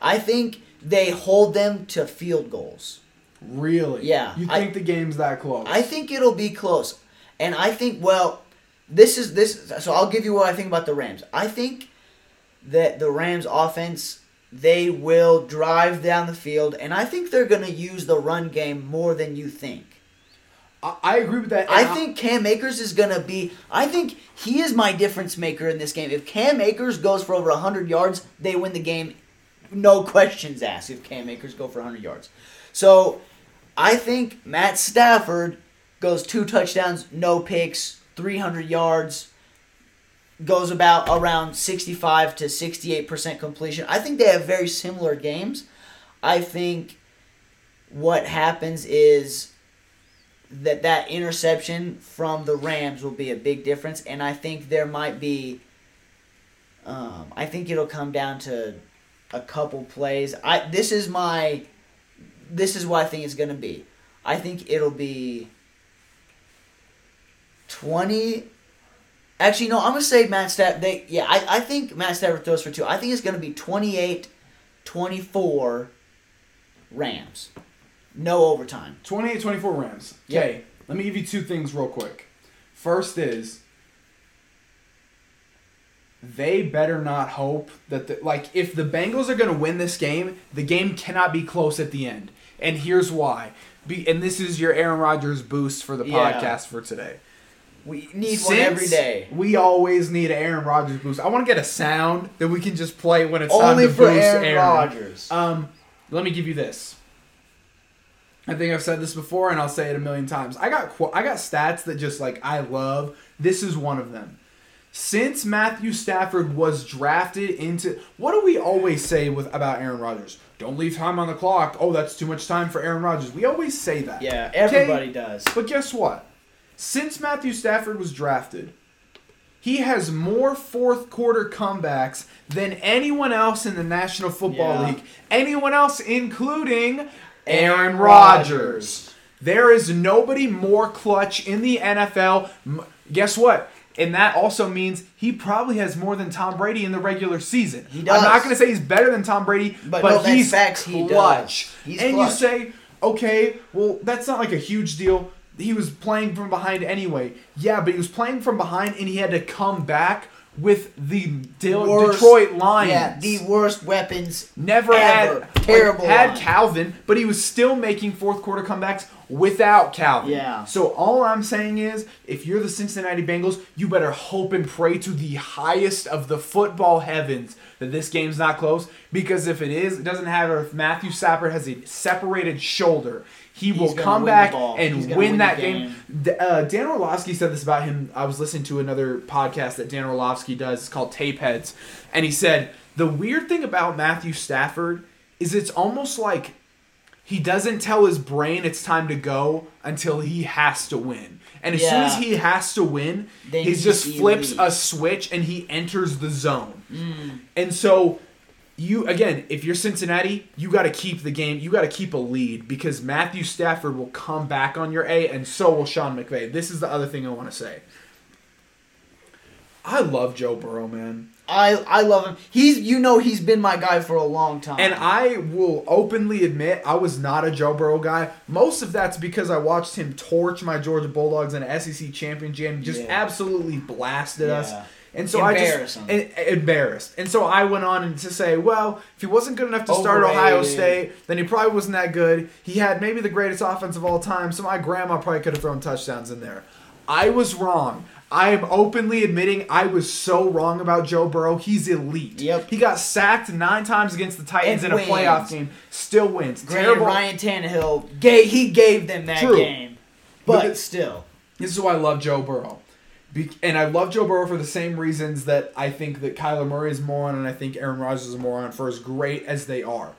I think they hold them to field goals. Really? Yeah, You I- think the game's that close? I think it'll be close. And I think well, this is this so I'll give you what I think about the Rams. I think that the Rams offense they will drive down the field and I think they're going to use the run game more than you think. I, I agree with that. I think Cam Akers is going to be I think he is my difference maker in this game. If Cam Akers goes for over 100 yards, they win the game. No questions asked if Cam Akers go for 100 yards. So, I think Matt Stafford goes two touchdowns, no picks, 300 yards, goes about around 65 to 68% completion. I think they have very similar games. I think what happens is that that interception from the Rams will be a big difference, and I think there might be. Um, I think it'll come down to a couple plays. I this is my, this is what I think it's gonna be. I think it'll be. Twenty. Actually, no. I'm gonna say Matt Stafford. They yeah. I, I think Matt Stafford throws for two. I think it's gonna be 28, 24 Rams. No overtime. 28 24 Rams. Yep. Okay, let me give you two things real quick. First is they better not hope that the, like if the Bengals are going to win this game, the game cannot be close at the end. And here's why. Be, and this is your Aaron Rodgers boost for the Yeah. podcast for today. We need one every Since. We always need an Aaron Rodgers boost. I want to get a sound that we can just play when it's Only time to for boost Aaron, Rodgers. um, let me give you this. I think I've said this before, and I'll say it a million times. I got qu- I got stats that just like I love. This is one of them. Since Matthew Stafford was drafted into, what do we always say with about Aaron Rodgers? Don't leave time on the clock. Oh, that's too much time for Aaron Rodgers. We always say that. yeah, Okay? everybody does. But guess what? Since Matthew Stafford was drafted, he has more fourth quarter comebacks than anyone else in the National Football Yeah. League. Anyone else, including Aaron Aaron Rodgers. Rodgers. There is nobody more clutch in the NFL. Guess what? And that also means he probably has more than Tom Brady in the regular season. He does. I'm not going to say he's better than Tom Brady, But but, no, he's facts, he does. clutch. He's and clutch. you say, okay, well, that's not like a huge deal. He was playing from behind anyway. Yeah, but he was playing from behind and he had to come back with the Dil- Worst- Detroit Lions. Yeah, the worst weapons. Never ever. had Terrible had. Calvin, but he was still making fourth quarter comebacks without Calvin. Yeah. So all I'm saying is, if you're the Cincinnati Bengals, you better hope and pray to the highest of the football heavens that this game's not close. Because if it is, it doesn't matter if Matthew Stafford has a separated shoulder. He will come back and win, win that game. game. Uh, Dan Orlovsky said this about him. I was listening to another podcast that Dan Orlovsky does. It's called Tape Heads, and he said the weird thing about Matthew Stafford is it's almost like he doesn't tell his brain it's time to go until he has to win. And as soon as he has to win, Then he just flips elite. a switch and he enters the zone. Mm. And so you again, if you're Cincinnati, you got to keep the game. You got to keep a lead because Matthew Stafford will come back on your A, and so will Sean McVay. This is the other thing I want to say. I love Joe Burrow, man, I I love him. He's you know he's been my guy for a long time. and I will openly admit I was not a Joe Burrow guy. Most of that's because I watched him torch my Georgia Bulldogs in an SEC championship and just Yeah. absolutely blasted us. And so I just and- embarrassed. And so I went on and to say, well, if he wasn't good enough to start Overrated. Ohio State, then he probably wasn't that good. He had maybe the greatest offense of all time, so my grandma probably could have thrown touchdowns in there. I was wrong. I am openly admitting I was so wrong about Joe Burrow. He's elite. Yep. He got sacked nine times against the Titans And in a playoff game. Still wins. Granted, Terrible. Ryan Tannehill gave he gave them that True. game, But but, still, This is why I love Joe Burrow. Be- and I love Joe Burrow for the same reasons that I think that Kyler Murray is a moron and I think Aaron Rodgers is a moron for as great as they are.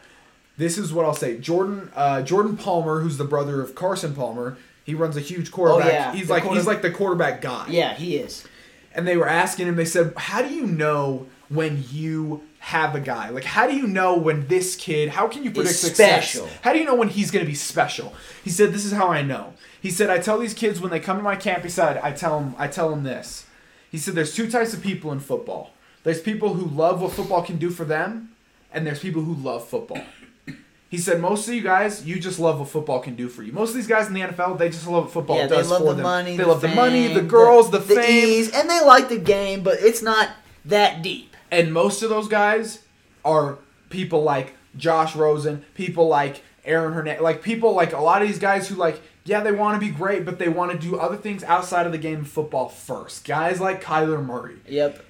This is what I'll say. Jordan uh, Jordan Palmer, who's the brother of Carson Palmer, he runs a huge oh, quarterback. Oh, yeah. He's The like quarter- he's like the quarterback guy. yeah, he is. And they were asking him, they said, How do you know when you have a guy? Like, how do you know when this kid, how can you predict Is success? special. How do you know when he's going to be special? He said, This is how I know. He said, I tell these kids when they come to my camp, he said, I tell them, I tell them this. He said, There's two types of people in football there's people who love what football can do for them, and there's people who love football. He said, most of you guys, you just love what football can do for you. Most of these guys in the NFL, they just love what football yeah, they does love for the them. money. they the love the money, the girls, the, fame, ease, and they like the game, but it's not that deep. And most of those guys are people like Josh Rosen, people like Aaron Hernandez, like people like a lot of these guys who like, yeah, they want to be great, but they want to do other things outside of the game of football first. Guys like Kyler Murray. Yep.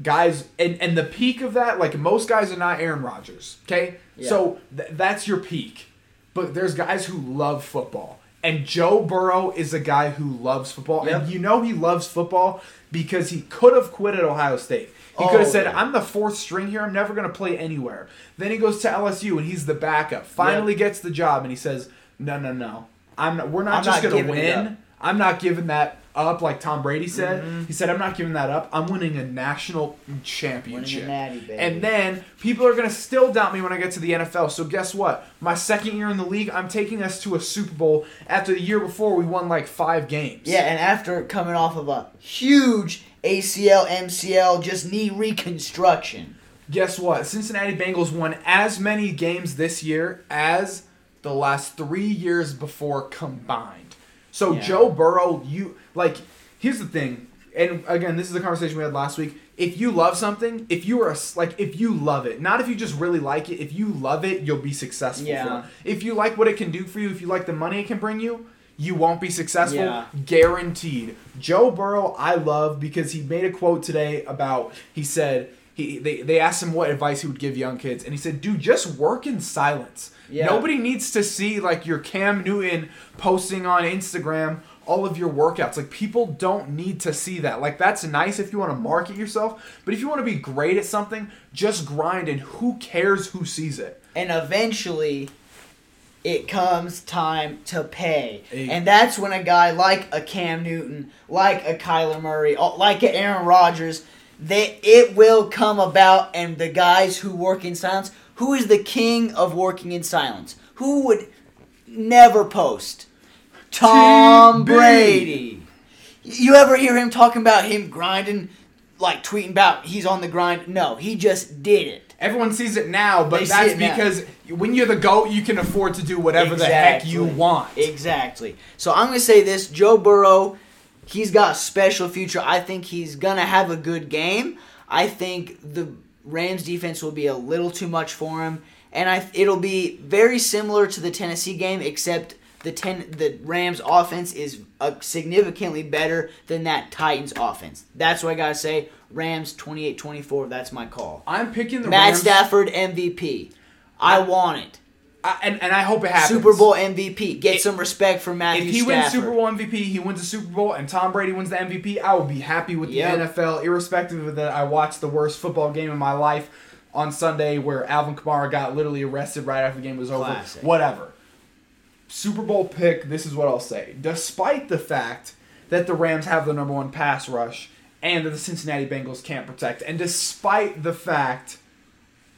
Guys, and, and the peak of that, like most guys are not Aaron Rodgers, okay? Yeah. So th- that's your peak. But there's guys who love football. And Joe Burrow is a guy who loves football. Yep. And you know he loves football because he could have quit at Ohio State. He could Oh, have said, yeah. I'm the fourth string here. I'm never going to play anywhere. Then he goes to LSU and he's the backup. Finally gets the job and he says, No, no, no. I'm not, we're not I'm just gonna win. I'm not giving that up like Tom Brady said. Mhm. He said, I'm not giving that up. I'm winning a national championship. natty, baby. And then people are gonna still doubt me when I get to the NFL. So guess what? My second year in the league, I'm taking us to a Super Bowl after the year before we won like five games. Yeah, and after coming off of a huge ACL, MCL, just knee reconstruction. Guess what? Cincinnati Bengals won as many games this year as the last three years before combined. So Yeah. Joe Burrow, you like. Here's the thing, and again, this is the conversation we had last week. If you love something, if you are a like, if you love it, not if you just really like it. If you love it, you'll be successful. Yeah. If you like what it can do for you, if you like the money it can bring you, you won't be successful. Yeah. Guaranteed. Joe Burrow, I love because he made a quote today about. He said he they, they asked him what advice he would give young kids, and he said, "Dude, just work in silence. Yeah. Nobody needs to see like your Cam Newton posting on Instagram." All of your workouts, like people don't need to see that. Like that's nice if you want to market yourself, but if you want to be great at something, just grind and who cares who sees it. And eventually, it comes time to pay. And that's when a guy like a Cam Newton, like a Kyler Murray, like a Aaron Rodgers, they, it will come about. And the guys who work in silence, who is the king of working in silence? Who would never post? Tom TB. Brady. You ever hear him talking about him grinding, like tweeting about he's on the grind? No, he just did it. Everyone sees it now, but They that's it now. because when you're the GOAT, you can afford to do whatever the heck you want. Exactly. So I'm gonna say this: Joe Burrow, he's got a special future. I think he's gonna have a good game. I think the Rams defense will be a little too much for him, and I it'll be very similar to the Tennessee game, except the ten the Rams offense is uh, significantly better than that Titans offense. That's what I gotta say. Rams 28-24. That's my call. I'm picking the Matt Rams, Stafford MVP. I want it. I, and, and I hope it happens. Super Bowl MVP. Get It- some respect for Matthew If he Stafford. wins Super Bowl MVP, he wins the Super Bowl, and Tom Brady wins the MVP, I will be happy with Yep. the NFL, irrespective of that I watched the worst football game of my life on Sunday where Alvin Kamara got literally arrested right after the game was over. Classic. Whatever. Super Bowl pick, this is what I'll say. Despite the fact that the Rams have the number one pass rush and that the Cincinnati Bengals can't protect, and despite the fact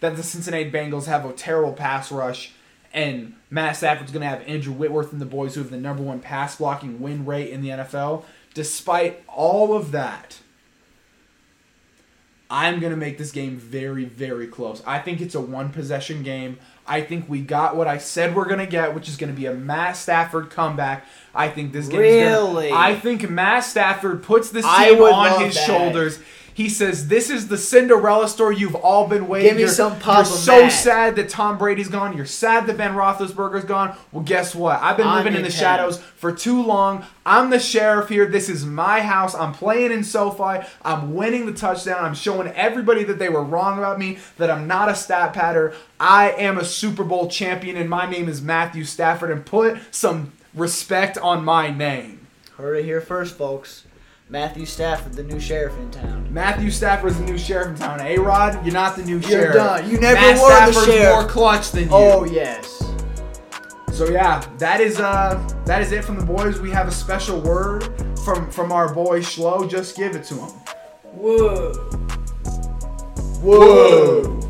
that the Cincinnati Bengals have a terrible pass rush and Matt Stafford's going to have Andrew Whitworth and the boys who have the number one pass blocking win rate in the NFL, despite all of that, I'm going to make this game very, very close. I think it's a one possession game. I think we got what I said we're going to get, which is going to be a Matt Stafford comeback. I think this game Really? I think Matt Stafford puts this team on his that. shoulders. He says, "This is the Cinderella story you've all been waiting." Give me You're- some You're so sad that Tom Brady's gone. You're sad that Ben Roethlisberger's gone. Well, guess what? I've been I'm living in in the town. shadows for too long. I'm the sheriff here. This is my house. I'm playing in SoFi. I'm winning the touchdown. I'm showing everybody that they were wrong about me. That I'm not a stat patter. I am a Super Bowl champion, and my name is Matthew Stafford. And put some respect on my name. Heard it here first, folks. Matthew Stafford, the new sheriff in town. Matthew Stafford's the new sheriff in town. A Rod, you're not the new You're sheriff. done. You never Matt were the sheriff. more clutch than you. Oh yes. So yeah, that is uh that is it from the boys. We have a special word from from our boy Schlo. Just give it to him. Whoa. Whoa.